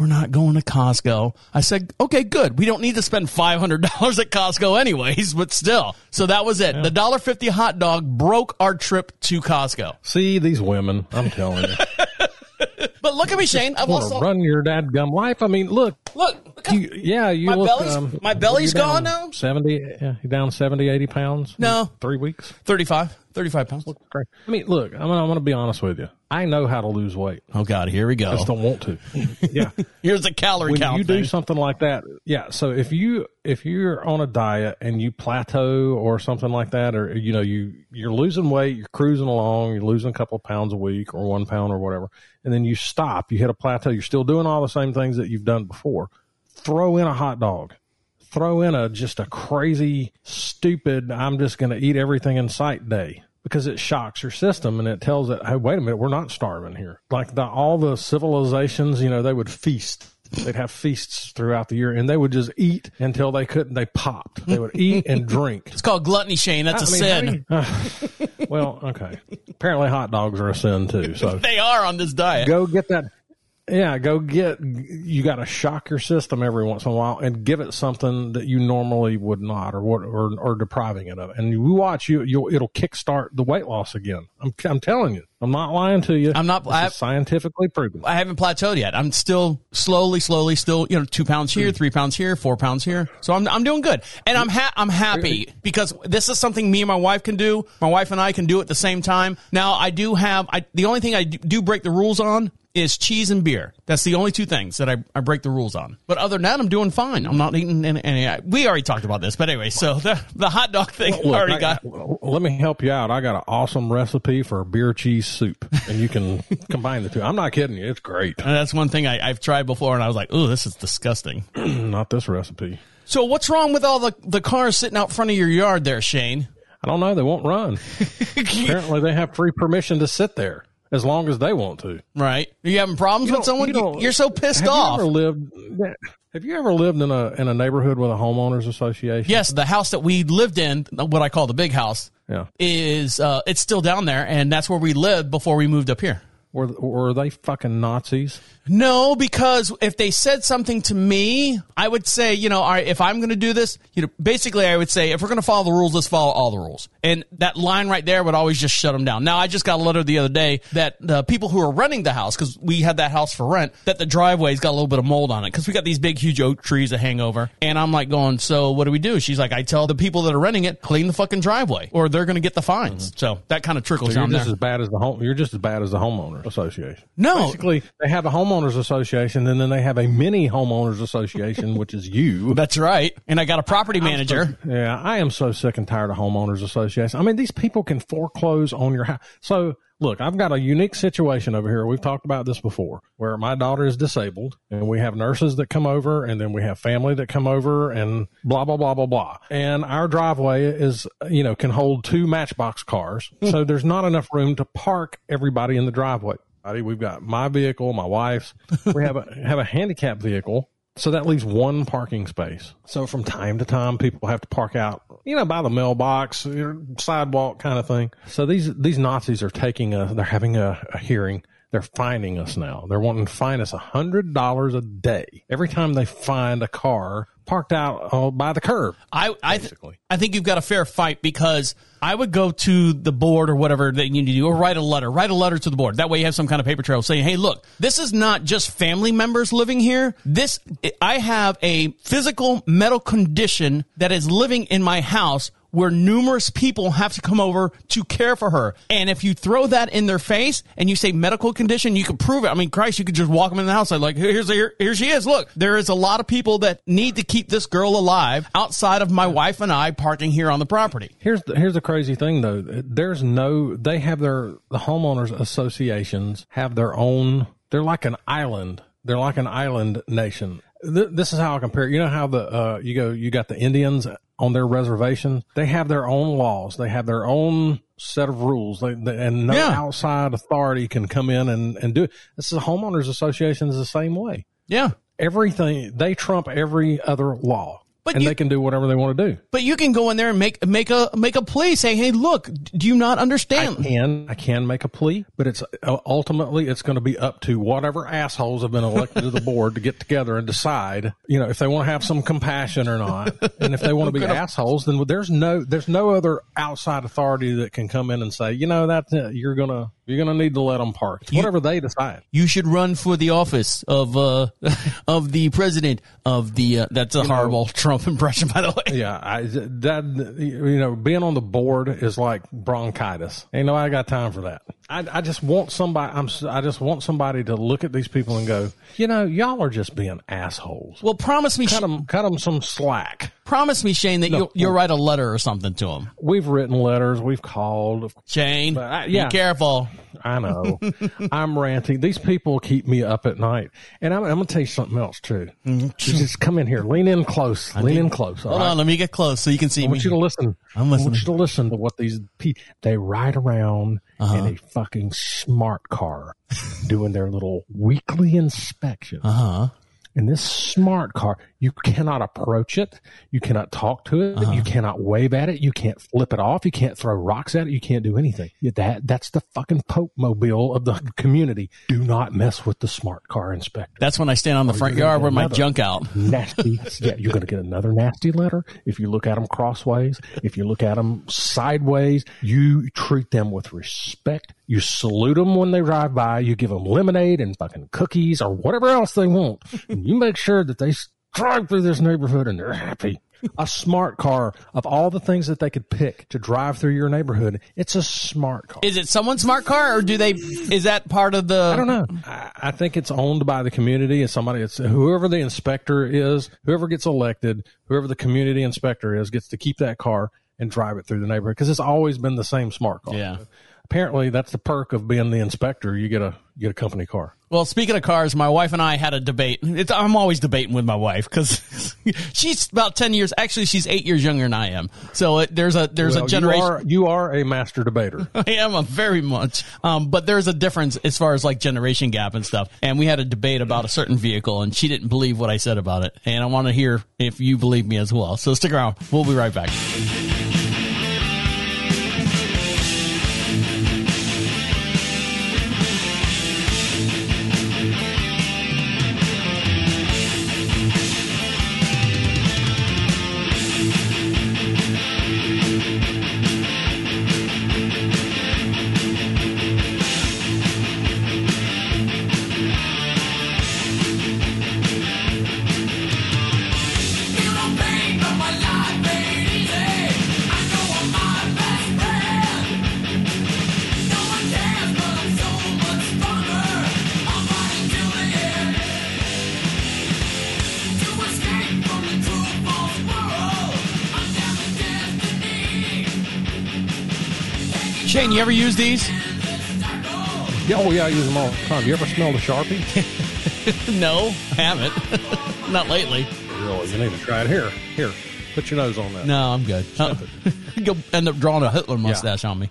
we're not going to Costco. I said, okay, good. We don't need to spend $500 at Costco anyways, but still. So that was it. The $1.50 hot dog broke our trip to Costco. See these women. I'm telling you, <laughs> But look at me, Shayne. I've lost all, run your dadgum life. I mean, look. look, look You, yeah, you My look. belly's- um, my belly's gone now? Seventy. Yeah, you down 70, 80 pounds. No. three weeks. 35, 35 pounds. Look Great. I mean, look. I'm I'm gonna be honest with you. I know how to lose weight. Oh God, here we go. I just don't want to. <laughs> Yeah. Here's a calorie when count you do something like that yeah so if you if you're on a diet and you plateau or something like that or you know you you're losing weight you're cruising along you're losing a couple of pounds a week or one pound or whatever and then you stop you hit a plateau you're still doing all the same things that you've done before throw in a hot dog throw in a just a crazy stupid i'm just going to eat everything in sight day because it shocks your system and it tells it hey wait a minute we're not starving here like the all the civilizations you know they would feast they'd have feasts throughout the year and they would just eat until they couldn't they popped they would eat and <laughs> drink It's called gluttony, Shayne. That's a I mean, sin. <laughs> well okay apparently hot dogs are a sin too so They are on this diet. go get that. Yeah, go get. You got to shock your system every once in a while and give it something that you normally would not, or what, or or depriving it of. And you watch you, you'll it'll kickstart the weight loss again. I'm I'm telling you. I'm not lying to you. I'm not- I- scientifically proven. I haven't plateaued yet. I'm still slowly, slowly, still, you know, two pounds here, three pounds here, four pounds here. So I'm, I'm doing good. And I'm ha- I'm happy because this is something me and my wife can do. My wife and I can do at the same time. Now I do have, I, the only thing I do break the rules on is cheese and beer. That's the only two things that I, I break the rules on. But other than that, I'm doing fine. I'm not eating any, any we already talked about this, but anyway, so the, the hot dog thing Look, already I- got, let me help you out. I got an awesome recipe for a beer cheese soup, and you can <laughs> combine the two. I'm not kidding you. It's great. and that's one thing I, I've tried before and I was like, oh, this is disgusting. <clears throat> not this recipe. So what's wrong with all the, the cars sitting out front of your yard there, Shayne? I don't know. They won't run. <laughs> Apparently, they have free permission to sit there as long as they want to. Right? Are you having problems with someone? You you're so pissed have off. You ever lived? Have you ever lived in a in a neighborhood with a homeowners association? yes, the house that we lived in, what I call the big house, Yeah. is uh, it's still down there, and that's where we lived before we moved up here. Were were they fucking Nazis? No, because if they said something to me, I would say, you know, all right, if I'm going to do this, you know, basically I would say, if we're going to follow the rules, let's follow all the rules. And that line right there would always just shut them down. Now, I just got a letter the other day that the people who are renting the house, because we had that house for rent, that the driveway's got a little bit of mold on it, because we got these big, huge oak trees that hang over. And I'm like going, so what do we do? She's like, I tell the people that are renting it, clean the fucking driveway, or they're going to get the fines. Mm-hmm. So that kind of trickles So you're down just there. as bad as the home. You're just as bad as the homeowner association. No. basically they have a homeowners association, and then they have a mini homeowners association, which is you. <laughs> That's right. And I got a property manager. Yeah, I am so sick and tired of homeowners association. I mean, these people can foreclose on your house. So look, I've got a unique situation over here. We've talked about this before where my daughter is disabled and we have nurses that come over and then we have family that come over and blah, blah, blah, blah, blah. And our driveway is, you know, can hold two matchbox cars. so hmm. there's not enough room to park everybody in the driveway. We've got my vehicle, my wife's. We have a, <laughs> have a handicap vehicle so that leaves one parking space. So from time to time, people have to park out, you know, by the mailbox, sidewalk kind of thing. So these these Nazis are taking a, they're having a, a hearing. They're fining us now. They're wanting to fine us a hundred dollars a day every time they find a car parked out uh, by the curb. I I, th- I think you've got a fair fight because I would go to the board or whatever they need to do, or write a letter. Write a letter to the board. That way, you have some kind of paper trail saying, "Hey, look, this is not just family members living here. This I have a physical medical condition that is living in my house." Where numerous people have to come over to care for her. And if you throw that in their face and you say medical condition, you can prove it. I mean, Christ, you could just walk them in the house like, here's here, here she is. Look, there is a lot of people that need to keep this girl alive outside of my wife and I parking here on the property. Here's the, here's the crazy thing though. There's no they have their the homeowners associations have their own. They're like an island. They're like an island nation. This is how I compare. You know how the uh, you go you got the Indians on their reservation. They have their own laws. They have their own set of rules. They, they, and no Yeah. outside authority can come in and, and do it. This is homeowners association is the same way. Yeah. Everything they trump every other law. But and you- they can do whatever they want to do. But you can go in there and make make a make a plea saying, "Hey, look, do you not understand?" I understand?" can I can make a plea, but it's uh, ultimately it's going to be up to whatever assholes have been elected to the board to get together and decide, you know, if they want to have some compassion or not, and if they want to be <laughs> assholes, then there's no there's no other outside authority that can come in and say, you know, that uh, you're gonna you're gonna need to let them park. It's whatever they decide. You should run for the office of uh <laughs> of the president of the. Uh, that's a horrible <laughs> Trump impression, by the way. Yeah, I, that you know, being on the board is like bronchitis. Ain't nobody got time for that. I, I just want somebody. I'm. I just want somebody to look at these people and go, you know, y'all are just being assholes. Well, promise me, cut them, cut them some slack. promise me, Shayne, that you'll, you'll write a letter or something to them. We've written letters. We've called. Shayne, I- yeah. be careful. I know. <laughs> I'm ranting. These people keep me up at night. And I'm, I'm going to tell you something else too. Mm-hmm. Just come in here. Lean in close. Lean in close. Hold right? on, let me get close so you can see I me. want you to listen. I'm listening. I want you to listen to what these people, they ride around Uh-huh. in a fucking smart car doing their little weekly inspection. Uh huh. And this smart car, you cannot approach it. You cannot talk to it. Uh-huh. You cannot wave at it. You can't flip it off. You can't throw rocks at it. You can't do anything. That, that's the fucking Pope mobile of the <laughs> community. Do not mess with the smart car inspector. That's when I stand on the front yard with my junk out. <laughs> nasty. yeah, you're going to get another nasty letter if you look at them crossways. If you look at them sideways, you treat them with respect. You salute them when they drive by. You give them lemonade and fucking cookies or whatever else they want. <laughs> You make sure that they drive through this neighborhood and they're happy. A smart car of all the things that they could pick to drive through your neighborhood, it's a smart car. Is it someone's smart car, or do they? Is that part of the? I don't know. I, I think it's owned by the community and somebody. It's whoever the inspector is, whoever gets elected, whoever the community inspector is, gets to keep that car and drive it through the neighborhood because it's always been the same smart car. Yeah. Apparently, that's the perk of being the inspector. You get a you get a company car. Well, speaking of cars, my wife and I had a debate. It's, I'm always debating with my wife because <laughs> she's about ten years. Actually, she's eight years younger than I am. So it, there's a there's Well, a generation. You are, you are a master debater. <laughs> I am a very much. Um, but there's a difference as far as like generation gap and stuff. And we had a debate about a certain vehicle, and she didn't believe what I said about it. And I want to hear if you believe me as well. So stick around. We'll be right back. These? Yeah, oh yeah, I use them all the time. You ever smell the Sharpie? <laughs> no, haven't. <laughs> Not lately. really, you need to try it. Here, here, put your nose on that. No, I'm good. You'll <laughs> end up drawing a Hitler mustache on me.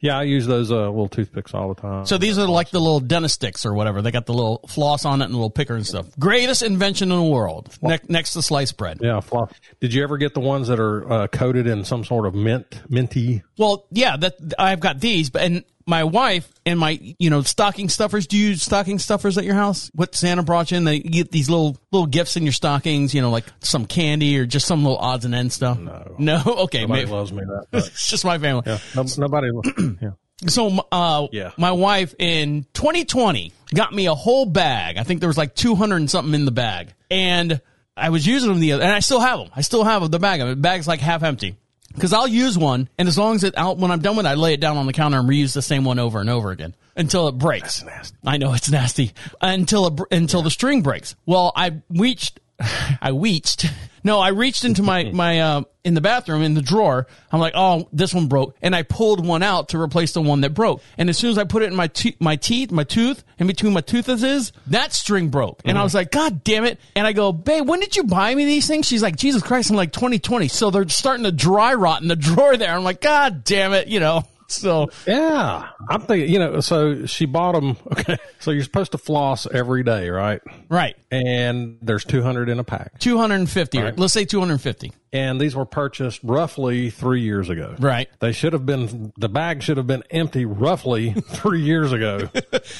Yeah, I use those uh, little toothpicks all the time. So these are like the little dentist sticks or whatever. They got the little floss on it and a little picker and stuff. Greatest invention in the world, ne- next to sliced bread. yeah, floss. Did you ever get the ones that are uh, coated in some sort of mint, minty? Well, yeah, that I've got these, but and my wife and my you know stocking stuffers. Do you use stocking stuffers at your house? What Santa brought you in? They get these little little gifts in your stockings. You know, like some candy or just some little odds and ends stuff. No, no. <laughs> Okay, Nobody maybe loves me that. <laughs> It's just my family. yeah, no, nobody. <clears throat> yeah. So, uh, Yeah. my wife in 2020 got me a whole bag. I think there was like 200 and something in the bag. And I was using them the other, and I still have them. I still have the bag. The bag's like half empty. Cause I'll use one, and as long as it out, when I'm done with it, I lay it down on the counter and reuse the same one over and over again until it breaks. I know it's nasty. Until it, until the string breaks. Well, I reached, <laughs> I reached. No, I reached into my, <laughs> my, uh, in the bathroom in the drawer. I'm like, oh, this one broke. And I pulled one out to replace the one that broke. And as soon as I put it in my, te- my teeth, my tooth, in between my toothes is, that string broke. And I was like, God damn it. And I go, babe, when did you buy me these things? She's like, Jesus Christ. I'm like, 2020. So they're starting to dry rot in the <laughs> drawer there. I'm like, God damn it. You know, <laughs> so Yeah, I'm thinking. You know, so she bought them. <laughs> Okay, so you're supposed to floss every day, right? right. And there's 200 in a pack, 250. Right. Let's say 250. and these were purchased roughly three years ago. Right. They should have been. The bag should have been empty roughly <laughs> three years ago,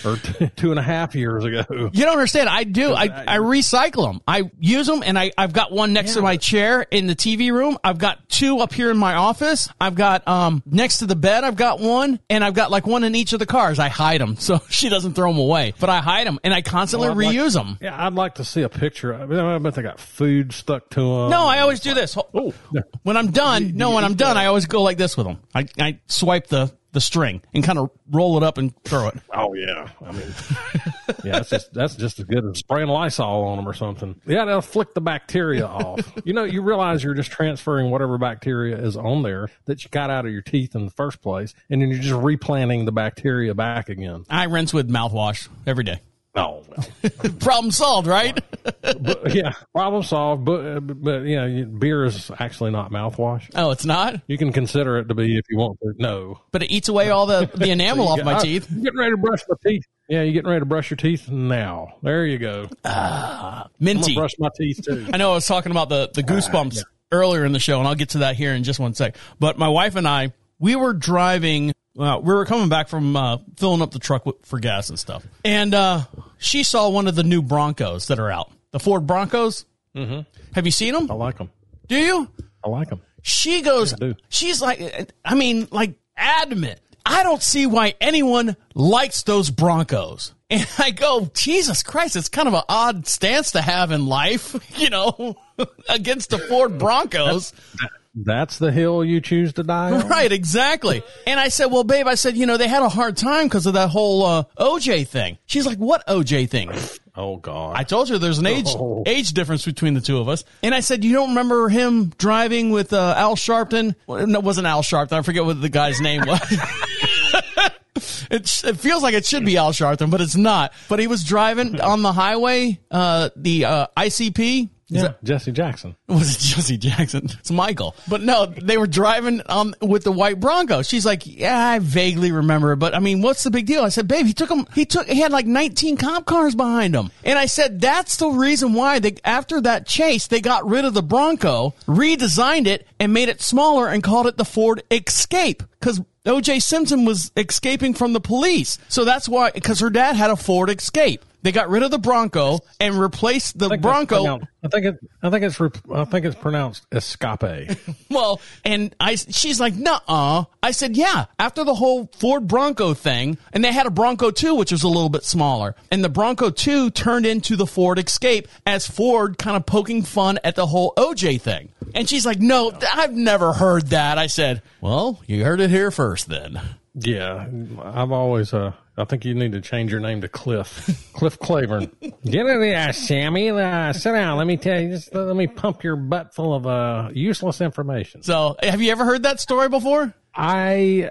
or t- two and a half years ago. You don't understand. I do. I, I recycle them. I use them, and I, I've got one next to my chair in the TV room. I've got two up here in my office. I've got um next to the bed. I've got one, and I've got like one in each of the cars. I hide them <laughs> so she doesn't throw them away, but I hide them, and I constantly Well, I'd like- reuse them. Yeah, I'd like to see a picture. I, mean, I bet they got food stuck to them. No, I always do this. Oh. When I'm done, no, when I'm done, I always go like this with them. I, I swipe the, the string and kind of roll it up and throw it. <laughs> Oh yeah, I mean, <laughs> yeah, that's just that's just as good as spraying Lysol on them or something. Yeah, they'll flick the bacteria <laughs> off. You know, you realize you're just transferring whatever bacteria is on there that you got out of your teeth in the first place, and then you're just replanting the bacteria back again. I rinse with mouthwash every day. Oh, <laughs> well. Problem solved, right? <laughs> but, yeah, problem solved. But uh, but yeah, you- beer is actually not mouthwash. oh, it's not? You can consider it to be if you want to. No, But it eats away all the, <laughs> the enamel off my I- teeth. I'm getting ready to brush my teeth. Yeah, you're getting ready to brush your teeth now? There you go. I'm Minty. gonna brush my teeth too. I know I was talking about the, the goosebumps earlier in the show, and I'll get to that here in just one sec. But my wife and I, we were driving, well, we were coming back from uh, filling up the truck with, for gas and stuff. And uh, she saw one of the new Broncos that are out, the Ford Broncos. Mm-hmm. Have you seen them? I like them. Do you? I like them. She goes, do. she's like, I mean, like adamant. I don't see why anyone likes those Broncos. <laughs> And I go, Jesus Christ, it's kind of an odd stance to have in life, <laughs> you know, <laughs> against the Ford Broncos. That's the hill you choose to die on. Right, exactly. And I said, well, babe, I said, you know, they had a hard time because of that whole uh, OJ thing. She's like, what OJ thing? <sighs> Oh God. I told you there's an age Oh. age difference between the two of us. And I said, you don't remember him driving with uh, Al Sharpton? Well, no, it wasn't Al Sharpton. I forget what the guy's name was. <laughs> it, it feels like it should be Al Sharpton, but it's not. But he was driving on the highway, uh, the uh, ICP. Yeah, that- Jesse Jackson. <laughs> was it Jesse Jackson? It's Michael. But no, they were driving um with the white Bronco. She's like, yeah, I vaguely remember, but I mean, what's the big deal? I said, babe, he took him. He took. He had like 19 cop cars behind him, and I said that's the reason why they after that chase they got rid of the Bronco, redesigned it, and made it smaller and called it the Ford Escape because. OJ Simpson was escaping from the police. So that's why, because her dad had a Ford Escape. They got rid of the Bronco and replaced the I Bronco I think it. I think it's. I think it's pronounced escape. <laughs> Well, and I, she's like, nuh-uh. I said, yeah, after the whole Ford Bronco thing, and they had a Bronco 2, which was a little bit smaller, and the Bronco 2 turned into the Ford Escape as Ford kind of poking fun at the whole OJ thing. And she's like, no, I've never heard that. I said, well, you heard it here first then. yeah, I've always. Uh, I think you need to change your name to Cliff. <laughs> Cliff Clavin. Get in there, Sammy. Uh, sit down. Let me tell you. Just let me pump your butt full of uh, useless information. So, have you ever heard that story before? I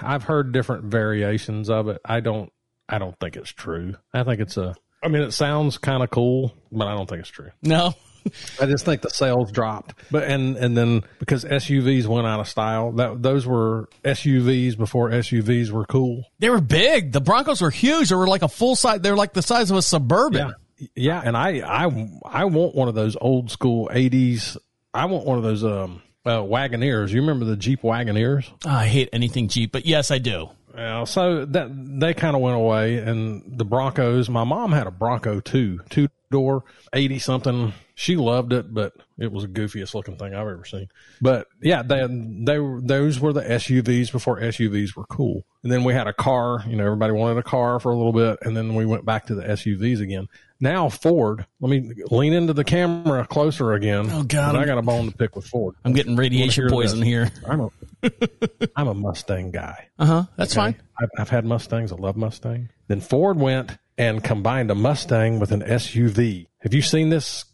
I've heard different variations of it. I don't I don't think it's true. I think it's a I mean it sounds kind of cool, but I don't think it's true. No. <laughs> I just think the sales dropped. But and and then because SUVs went out of style, that those were SUVs before SUVs were cool. They were big. The Broncos were huge. They were like a full size. They were like the size of a suburban. Yeah. Yeah, and I I I want one of those old school 80s. I want one of those um uh, Wagoneers. You remember the Jeep Wagoneers? I hate anything Jeep, but yes, I do. Yeah, so that they kind of went away, and the Broncos. My mom had a Bronco too, two door, eighty something. She loved it, but it was the goofiest looking thing I've ever seen. But yeah, they they those were the SUVs before SUVs were cool. And then we had a car. You know, everybody wanted a car for a little bit, and then we went back to the SUVs again. Now Ford. Let me lean into the camera closer again. Oh, God, I got a bone to pick with Ford. I'm getting radiation hear poison this? here. I'm a <laughs> I'm a Mustang guy. Uh huh. That's fine. I've, I've had Mustangs. I love Mustang. Then Ford went and combined a Mustang with an SUV. Have you seen this?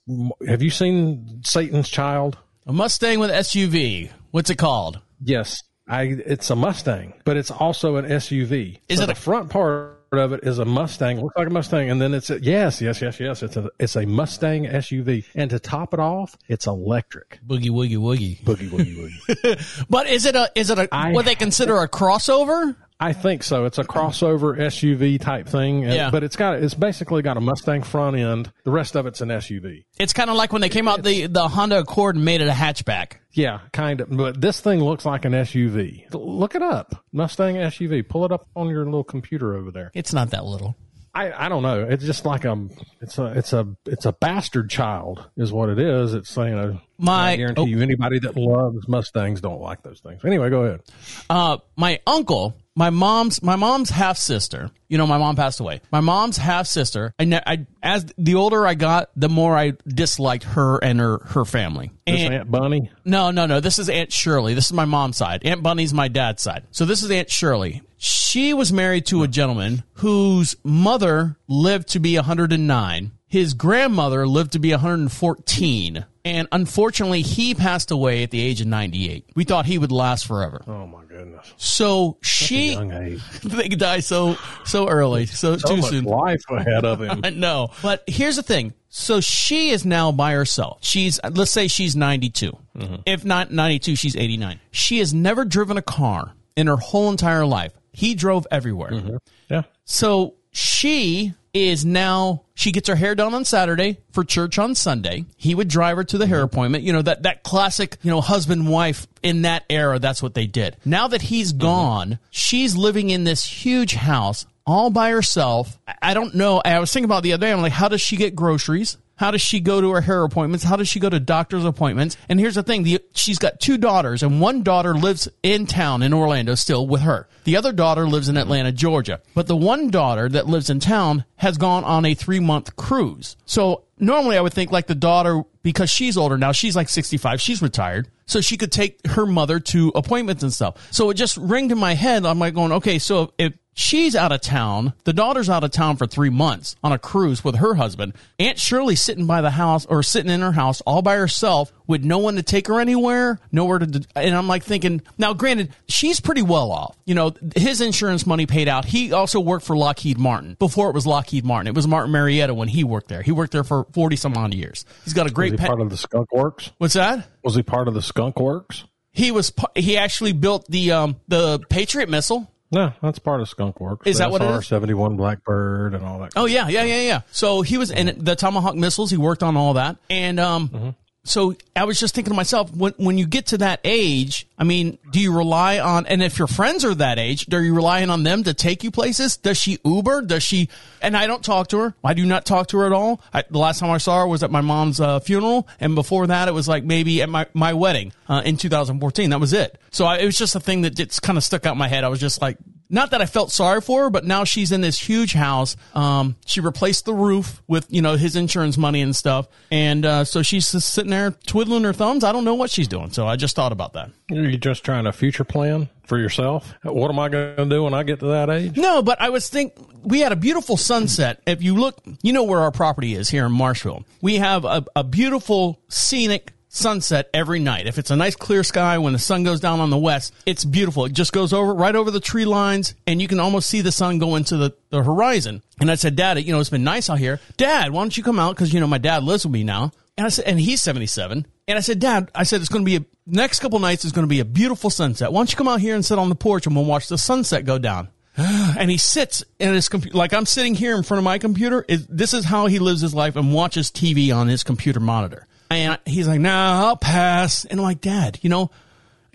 Have you seen Satan's Child? A Mustang with SUV. What's it called? Yes, I. It's a Mustang, but it's also an SUV. Is So it the a- front part of it is a Mustang? Looks like a Mustang, and then it's a, yes, yes, yes, yes. It's a it's a Mustang SUV, and to top it off, it's electric. Boogie woogie woogie. Boogie woogie woogie. <laughs> But is it a is it a I- what they consider a crossover? I think so. It's a crossover SUV type thing, and- Yeah. but it's got it's basically got a Mustang front end. The rest of it's an SUV. It's kind of like when they came out the the Honda Accord and made it a hatchback. Yeah, kind of. But this thing looks like an SUV. Look it up, Mustang SUV. Pull it up on your little computer over there. It's not that little. I, I don't know. It's just like a it's a it's a it's a bastard child is what it is. It's you know My- I guarantee oh. you anybody that loves Mustangs don't like those things. Anyway, go ahead. Uh, my uncle, my mom's my mom's half sister. You know, my mom passed away. My mom's half sister. I, ne- I as the older I got, the more I disliked her and her her family. This And- Aunt Bunny. No, no, no. This is Aunt Shirley. This is my mom's side. Aunt Bunny's my dad's side. So this is Aunt Shirley. She was married to a gentleman whose mother lived to be 109. His grandmother lived to be 114. And unfortunately, he passed away at the age of 98. We thought he would last forever. Oh my goodness, So she, young age. <laughs> they die so, so early, so, So too soon. life ahead of him. <laughs> no. But here's the thing. So she is now by herself. She's, let's say she's 92. Mm-hmm. If not 92, she's 89. She has never driven a car in her whole entire life. He drove everywhere. Mm-hmm. yeah. So she is now she gets her hair done on Saturday for church on Sunday. He would drive her to the hair appointment. You know that that classic, you know, husband wife in that era. That's what they did. Now that he's mm-hmm. gone, she's living in this huge house all by herself. I- don't know. I was thinking about the other day. I'm like, how does she get groceries? How does she go to her hair appointments? How does she go to doctor's appointments? And here's the thing: the, she's got two daughters, and one daughter lives in town in Orlando still with her. The other daughter lives in Atlanta, Georgia. But the one daughter that lives in town has gone on a three month cruise. So normally I would think like the daughter, because she's older now, she's like 65, she's retired. So she could take her mother to appointments and stuff. So it just ringed in my head. I'm like going, okay, so if she's out of town, the daughter's out of town for three months on a cruise with her husband, Aunt Shirley's sitting by the house or sitting in her house all by herself with no one to take her anywhere, nowhere to, and I'm like thinking, now granted, she's pretty well off. You know, his insurance money paid out. He also worked for Lockheed Martin before it was Lockheed Martin. It was Martin Marietta when he worked there. He worked there for 40 some odd years. He's got a Was great he pet. part of the Skunk Works? What's that? Was he part of the Skunk Works? He was, he actually built the, um, the Patriot missile. No, that's part of Skunk Works. Is that what it is? Seventy one Blackbird and all that. Oh yeah, yeah, yeah, yeah. So he was in the Tomahawk missiles. He worked on all that, and um, so I was just thinking to myself, when when you get to that age, I mean, do you rely on? And if your friends are that age, are you relying on them to take you places? Does she Uber? Does she? And I don't talk to her. I do not talk to her at all. I, the last time I saw her was at my mom's uh, funeral, and before that, it was like maybe at my my wedding uh, in 2014. That was it. So I, it was just a thing that just kind of stuck out in my head. I was just like, not that I felt sorry for her, but now she's in this huge house. Um, she replaced the roof with you know his insurance money and stuff, and uh, so she's just sitting there twiddling her thumbs. I don't know what she's doing, so I just thought about that. Are you just trying a future plan for yourself? What am I going to do when I get to that age? No, but I was think we had a beautiful sunset. If you look, you know where our property is here in Marshville. We have a, a beautiful scenic sunset every night. If it's a nice clear sky when the sun goes down on the west, it's beautiful. It just goes over right over the tree lines and you can almost see the sun go into the, the horizon. And I said, Dad, you know, it's been nice out here. Dad, why don't you come out? Cause you know, my dad lives with me now. And I said, and he's 77. And I said, Dad, I said, it's going to be a, next couple nights is going to be a beautiful sunset. Why don't you come out here and sit on the porch and we'll watch the sunset go down? <gasps> and he sits in his computer, like I'm sitting here in front of my computer. Is this is how he lives his life and watches TV on his computer monitor. And he's like, "Nah, I'll pass." And I'm like, "Dad, you know,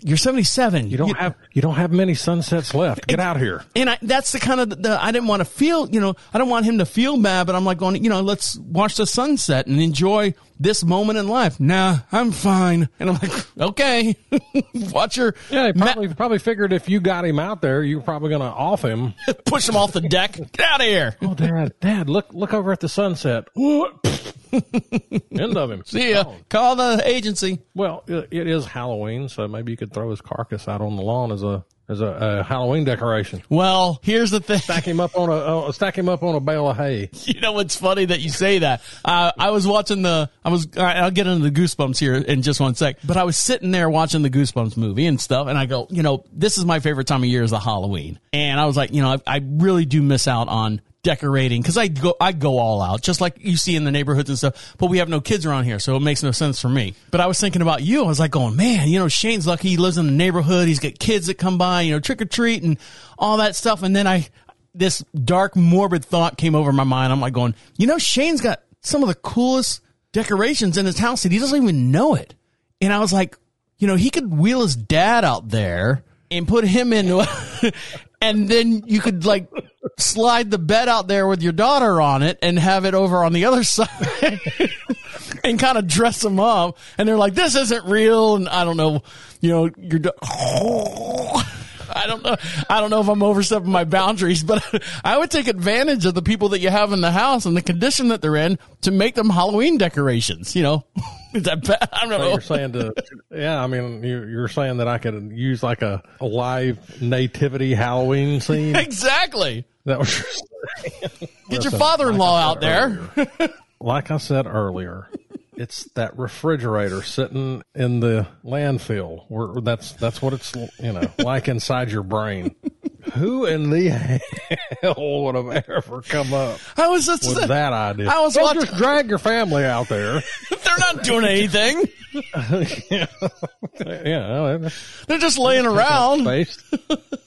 you're 77. You don't have you don't have many sunsets left. Get out here. And I, that's the kind of the, I didn't want to feel, you know, I don't want him to feel bad, but I'm like going, you know, let's watch the sunset and enjoy this moment in life. Nah, I'm fine. And I'm like, <laughs> okay, <laughs> watch your Yeah, he probably probably figured if you got him out there, you're probably going to off him. <laughs> push him off the deck. Get out of here. Oh, Dad, Dad, look look over at the sunset. <laughs> End of him. <laughs> See ya. Gone. Call the agency. Well, it, it is Halloween, so maybe you could throw his carcass out on the lawn as a as a, a Halloween decoration. Well, here's the thing. Stack him up on a uh, stack him up on a bale of hay. <laughs> You know what's funny that you say that? Uh, I was watching the, I was, I'll get into the Goosebumps here in just one sec, but I was sitting there watching the Goosebumps movie and stuff, and I go, you know, this is my favorite time of year is the Halloween. And I was like, you know, I, I really do miss out on decorating because I go, I go all out, just like you see in the neighborhoods and stuff, but we have no kids around here, so it makes no sense for me. But I was thinking about you. I was like going, man, you know, Shayne's lucky he lives in the neighborhood. He's got kids that come by, you know, trick or treat and all that stuff. And then I, this dark, morbid thought came over my mind. I'm like going, you know, Shayne's got some of the coolest decorations in his house and he doesn't even know it. And I was like, you know, he could wheel his dad out there and put him into a, and then you could like slide the bed out there with your daughter on it and have it over on the other <laughs> side and kind of dress them up. And they're like, this isn't real. And I don't know, you know, you're, <laughs> I don't know. I don't know if I'm overstepping my boundaries, but <laughs> I would take advantage of the people that you have in the house and the condition that they're in to make them Halloween decorations. You know, is that bad? I don't So know. you're saying to, yeah, I mean, you're, you're saying that I could use like a, a live nativity Halloween scene. <laughs> Exactly. That was. Get your father-in-law like out there. like I said earlier, it's that refrigerator sitting in the landfill. Where that's that's what it's you know like inside your brain. Who in the hell would have ever come up I was just with that idea? I was Don't watching- just drag your family out there. <laughs> they're not doing anything. <laughs> yeah, well, They're just laying around. space.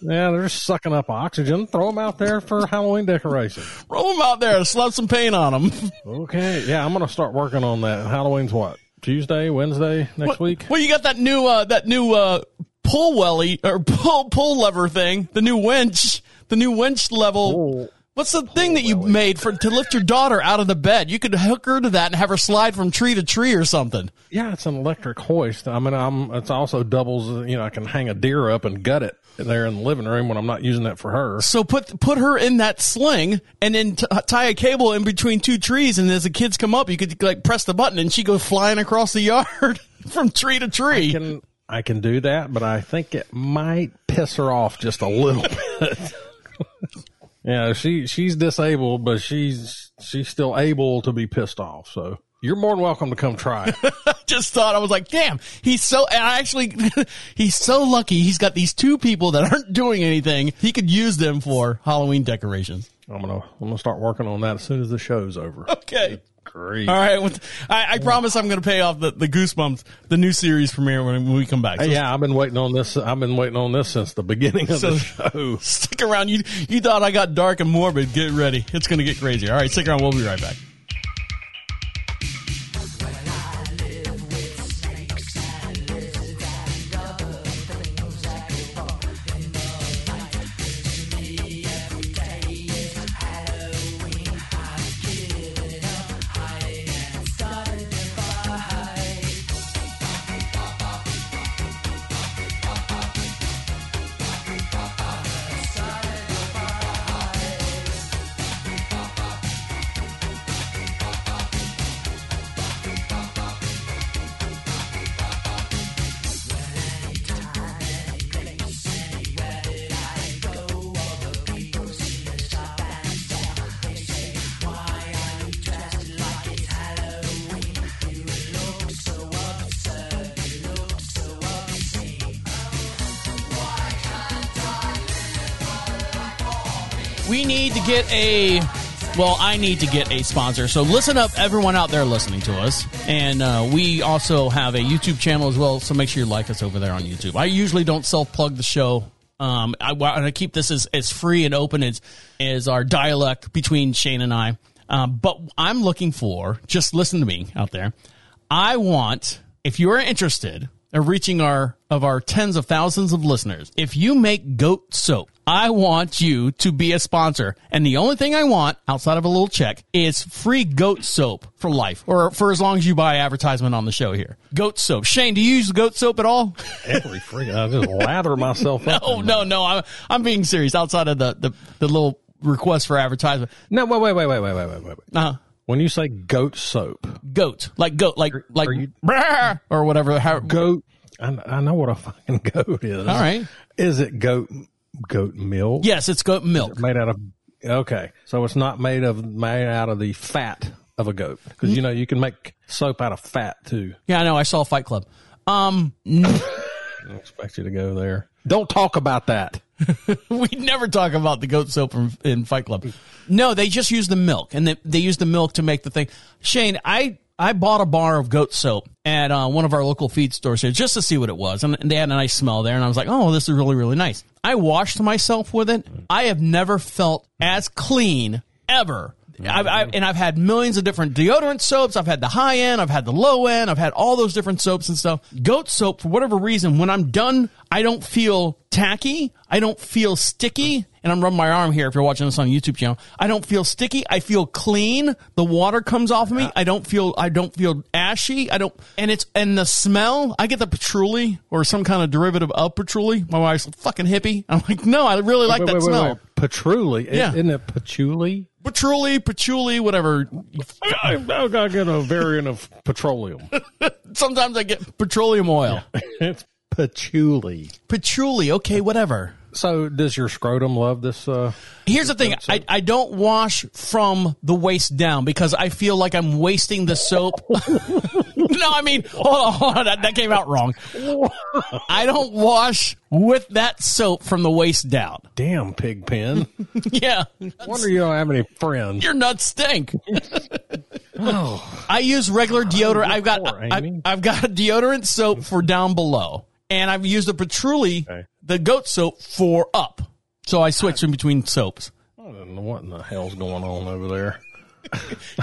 Yeah, they're just sucking up oxygen. Throw them out there for Halloween decoration. Roll them out there, and slap some paint on them. Okay, yeah, I'm gonna start working on that. Halloween's what? Tuesday, Wednesday next week. Well, you got that new uh, that new uh, pull welly or pull pull lever thing, the new winch, the new winch level. What's the thing that you made for to lift your daughter out of the bed? You could hook her to that and have her slide from tree to tree or something. Yeah, it's an electric hoist. I mean, I'm. It's also doubles. You know, I can hang a deer up and gut it there in the living room when I'm not using that for her. So put put her in that sling and then t- tie a cable in between two trees, and as the kids come up, you could like press the button and she goes flying across the <laughs> yard from tree to tree. Can I can do that, but I think it might piss her off just a little <laughs> bit. yeah, she she's disabled, but she's she's still able to be pissed off. So you're more than welcome to come try <laughs> just thought I was like, damn, he's so, and I actually, <laughs> he's so lucky. He's got these two people that aren't doing anything. He could use them for Halloween decorations. I'm gonna I'm gonna start working on that as soon as the show's over. Okay. Great. All right. well, I, I promise I'm going to pay off the, the Goosebumps, the new series premiere when, when we come back. So yeah, I've been waiting on this. I've been waiting on this since the beginning of So- the show. <laughs> stick around. You, you thought I got dark and morbid. Get ready. It's going to get crazy. All right. Stick around. We'll be right back. Get a. Well, I need to get a sponsor. So listen up, everyone out there listening to us. And uh, we also have a YouTube channel as well. So make sure you like us over there on YouTube. I usually don't self plug the show. Um, I want to keep this as, as free and open as, as our dialect between Shayne and I. Um, but I'm looking for, just listen to me out there. I want, if you're interested of reaching our, of our tens of thousands of listeners, if you make goat soap, I want you to be a sponsor. And the only thing I want outside of a little check is free goat soap for life or for as long as you buy advertisement on the show here. Goat soap. Shayne, do you use goat soap at all? <laughs> Every freaking, I just lather myself up. Oh, no, no. I'm, I'm being serious outside of the, the, the little request for advertisement. No, wait, wait, wait, wait, wait, wait, wait, wait. Uh, When you say goat soap, goat, like goat, like, like, are you- or whatever. How, goat, I, I know what a fucking <laughs> goat is. All right. Is it goat, goat milk? yes, it's goat milk. Made out of, okay. So it's not made of, made out of the fat of a goat. Cause you know, you can make soap out of fat too. Yeah, I know. I saw Fight Club. Um, n- <laughs> I don't expect you to go there. Don't talk about that. <laughs> we never talk about the goat soap in, in Fight Club. No, they just use the milk, and they, they use the milk to make the thing. Shayne, I I bought a bar of goat soap at uh, one of our local feed stores here just to see what it was, and, and they had a nice smell there, and I was like, oh, this is really really nice. I washed myself with it. I have never felt as clean ever. I've, I've, and I've had millions of different deodorant soaps. I've had the high end, I've had the low end, I've had all those different soaps and stuff. Goat soap, for whatever reason, when I'm done, I don't feel tacky. I don't feel sticky. And I'm rubbing my arm here if you're watching this on YouTube channel. I don't feel sticky. I feel clean. The water comes off of me. I don't feel, I don't feel ashy. I don't, and it's, and the smell, I get the patchouli or some kind of derivative of patchouli. My wife's like, fucking hippie. I'm like, no, I really like Wait, that wait, wait, smell. wait. Patchouli. Yeah. Isn't it patchouli? Patchouli, patchouli, whatever. I, I gotta get a variant of petroleum. <laughs> Sometimes I get petroleum oil. <laughs> it's patchouli. Patchouli, okay, whatever. So does your scrotum love this? Uh, Here's the thing. I, I don't wash from the waist down because I feel like I'm wasting the soap. <laughs> <laughs> no, I mean, hold on, hold on. That, that came out wrong. I don't wash with that soap from the waist down. damn pig pen. <laughs> Yeah. Wonder you don't have any friends. Your nuts stink. Oh, I use regular deodorant. I've got poor I, have got a deodorant soap for down below, and I've used the patchouli, Okay. the goat soap for up. So I switch in between soaps. I don't know what in the hell's going on over there.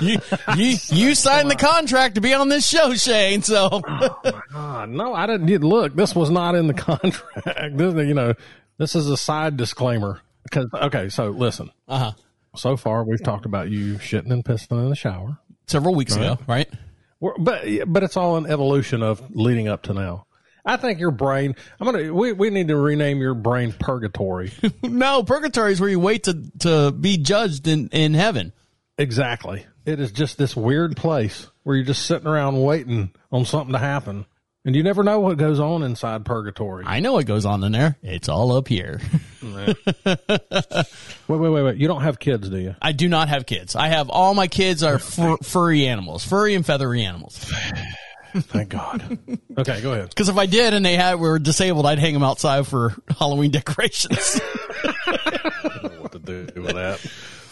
You you, you signed the contract to be on this show, Shayne. So Ah, no, I didn't look. This was not in the <laughs> contract. This, you know, this is a side disclaimer. Because okay, so listen. uh huh. So far, we've talked about you shitting and pissing in the shower. Several weeks ago, right? We're, but but it's all an evolution of leading up to now. I think your brain. I'm gonna. We, we need to rename your brain purgatory. <laughs> No, purgatory is where you wait to to be judged in in heaven. Exactly. It is just this weird place where you're just sitting around waiting on something to happen, and you never know what goes on inside purgatory. I know what goes on in there. It's all up here. <laughs> Wait, wait, wait, wait. You don't have kids, do you? I do not have kids. I have all my kids are fur, furry animals, furry and feathery animals. <sighs> Thank God. okay, go ahead. Because if I did and they had were disabled, I'd hang them outside for Halloween decorations. <laughs> What to do with that?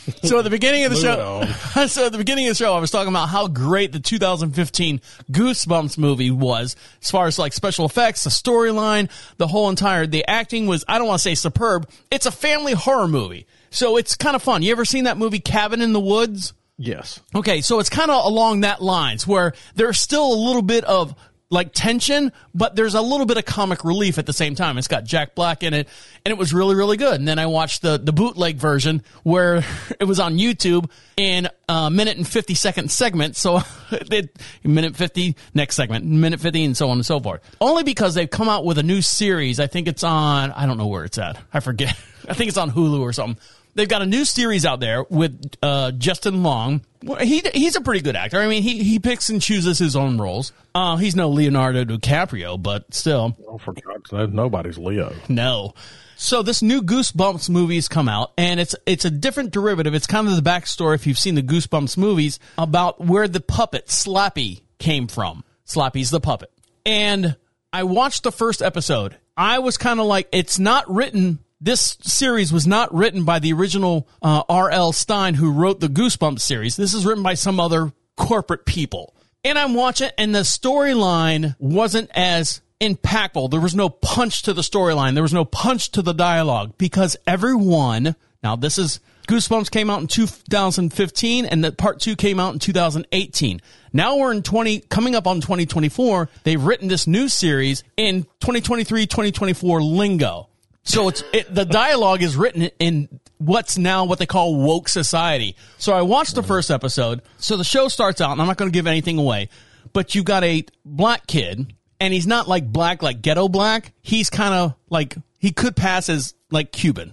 <laughs> so at the beginning of the show, <laughs> so at the beginning of the show, I was talking about how great the 2015 Goosebumps movie was, as far as like special effects, the storyline, the whole entire, the acting was, I don't want to say superb. It's a family horror movie. So it's kind of fun. You ever seen that movie Cabin in the Woods? Yes. Okay, so it's kind of along that lines where there's still a little bit of like tension, but there's a little bit of comic relief at the same time. It's got Jack Black in it, and it was really, really good. And then I watched the the bootleg version where <laughs> it was on YouTube in a minute and fifty second segment. So <laughs> it, minute fifty, next segment, minute fifty, and so on and so forth. Only because they've come out with a new series. I think it's on. I don't know where it's at. I forget. <laughs> I think it's on Hulu or something. They've got a new series out there with uh, Justin Long. Well, He he's a pretty good actor. I mean, he he picks and chooses his own roles. Uh, he's no Leonardo DiCaprio, but still, Oh, for God's sake, nobody's Leo. no. So this new Goosebumps movie's come out, and it's it's a different derivative. It's kind of the backstory if you've seen the Goosebumps movies about where the puppet Slappy came from. Slappy's the puppet, and I watched the first episode. I was kind of like, it's not written this series was not written by the original uh, R.L. Stine who wrote the Goosebumps series. This is written by some other corporate people. And I'm watching, and the storyline wasn't as impactful. There was no punch to the storyline. There was no punch to the dialogue because everyone, now this is, Goosebumps came out in 2015 and the part two came out in 2018. Now we're in 20, coming up on 2024. They've written this new series in 2023, 2024 lingo. So it's it, the dialogue is written in what's now what they call woke society. So I watched the first episode. So the show starts out, and I'm not going to give anything away, but you got a black kid, and he's not like black, like ghetto black. He's kind of like he could pass as like Cuban.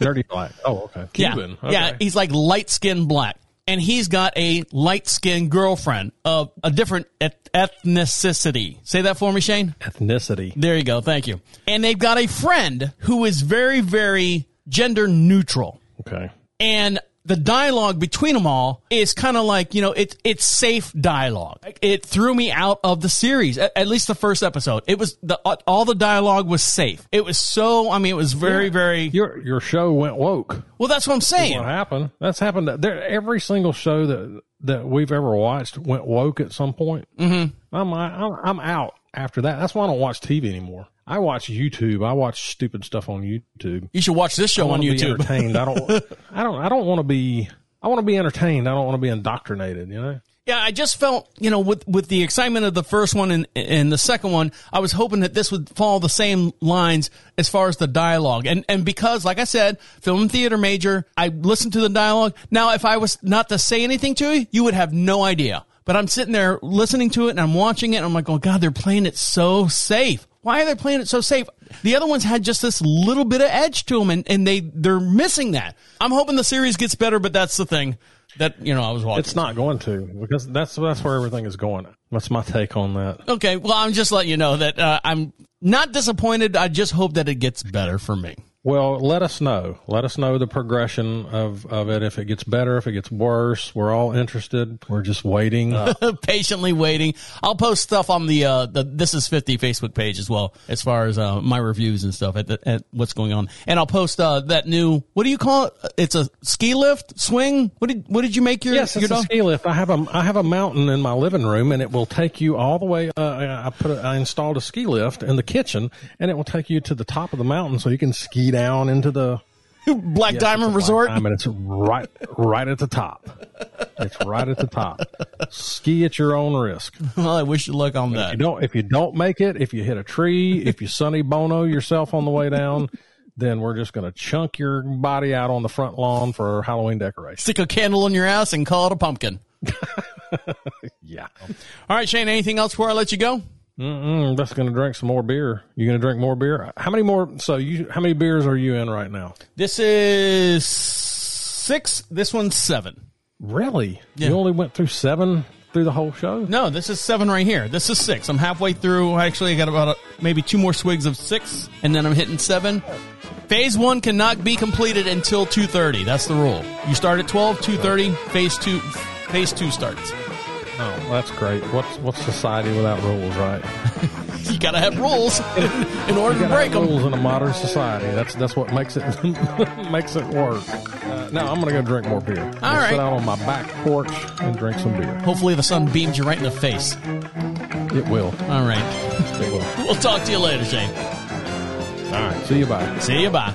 Dirty black. Oh, okay. Cuban. Yeah, Okay. yeah he's like light skinned black. And he's got a light skinned girlfriend of a different et- ethnicity. Say that for me, Shayne. Ethnicity. There you go. Thank you. And they've got a friend who is very, very gender neutral. Okay. And the dialogue between them all is kind of like, you know, it's it's safe dialogue. It threw me out of the series, at, at least the first episode. It was the all the dialogue was safe. It was so, I mean, it was very, very Your your show went woke. well. That's what I'm saying. What happened? That's happened. There, every single show that that we've ever watched went woke at some point. Mm-hmm. I'm, I'm I'm out after that. That's why I don't watch TV anymore. I watch YouTube. I watch stupid stuff on YouTube. You should watch this show on YouTube. entertained. I don't. <laughs> I don't. I don't want to be. I want to be entertained. I don't want to be indoctrinated. You know. Yeah, I just felt, you know, with with the excitement of the first one and and the second one, I was hoping that this would follow the same lines as far as the dialogue. And and because, like I said, film and theater major, I listened to the dialogue. Now, if I was not to say anything to you, you would have no idea. But I'm sitting there listening to it and I'm watching it and I'm like, oh God, they're playing it so safe. Why are they playing it so safe? The other ones had just this little bit of edge to them and, and they, they're missing that. I'm hoping the series gets better, but that's the thing that, you know, I was watching. It's not going to because that's that's where everything is going. That's my take on that. Okay, well, I'm just letting you know that uh, I'm not disappointed. I just hope that it gets better for me. Well, let us know. Let us know the progression of, of it. If it gets better, if it gets worse, we're all interested. We're just waiting. <laughs> Patiently waiting. I'll post stuff on the uh, the This Is 50 Facebook page as well, as far as uh, my reviews and stuff at, the, at what's going on. And I'll post uh, that new. What do you call it? It's a ski lift swing. What did what did you make your yes, your it's a dog? ski lift. I have a I have a mountain in my living room, and it will take you all the way. Uh, I put a, I installed a ski lift in the kitchen, and it will take you to the top of the mountain, so you can ski down into the <laughs> Black Yes, Diamond it's a black Resort. Diamond. It's right, right at the top. It's right at the top. Ski at your own risk. <laughs> Well, I wish you luck on If that. you don't, if you don't make it, if you hit a tree, if you Sonny Bono yourself on the way down, then we're just going to chunk your body out on the front lawn for Halloween decoration. Stick a candle in your ass and call it a pumpkin. <laughs> Yeah, All right, Shayne. Anything else before I let you go? Mm-mm, I'm going to drink some more beer. You going to drink more beer? How many more? So you, how many beers are you in right now? This is six. This one's seven. Really? Yeah. You only went through seven through the whole show? No, this is seven right here. This is six. I'm halfway through. Actually, I got about a, maybe two more swigs of six, and then I'm hitting seven. Phase one cannot be completed until 2:30. That's the rule. You start at 12, 2:30. Phase two, phase two starts. Oh, that's great. What's what's society without rules, right? <laughs> You gotta have rules in order to break have them. rules in a modern society. That's that's what makes it <laughs> makes it work. Uh, now I'm gonna go drink more beer. I'm right. Sit out on my back porch and drink some beer. Hopefully, the sun beams you right in the face. It will. All right. It will. We'll talk to you later, Shayne. All right. See you. Bye. See you. Bye.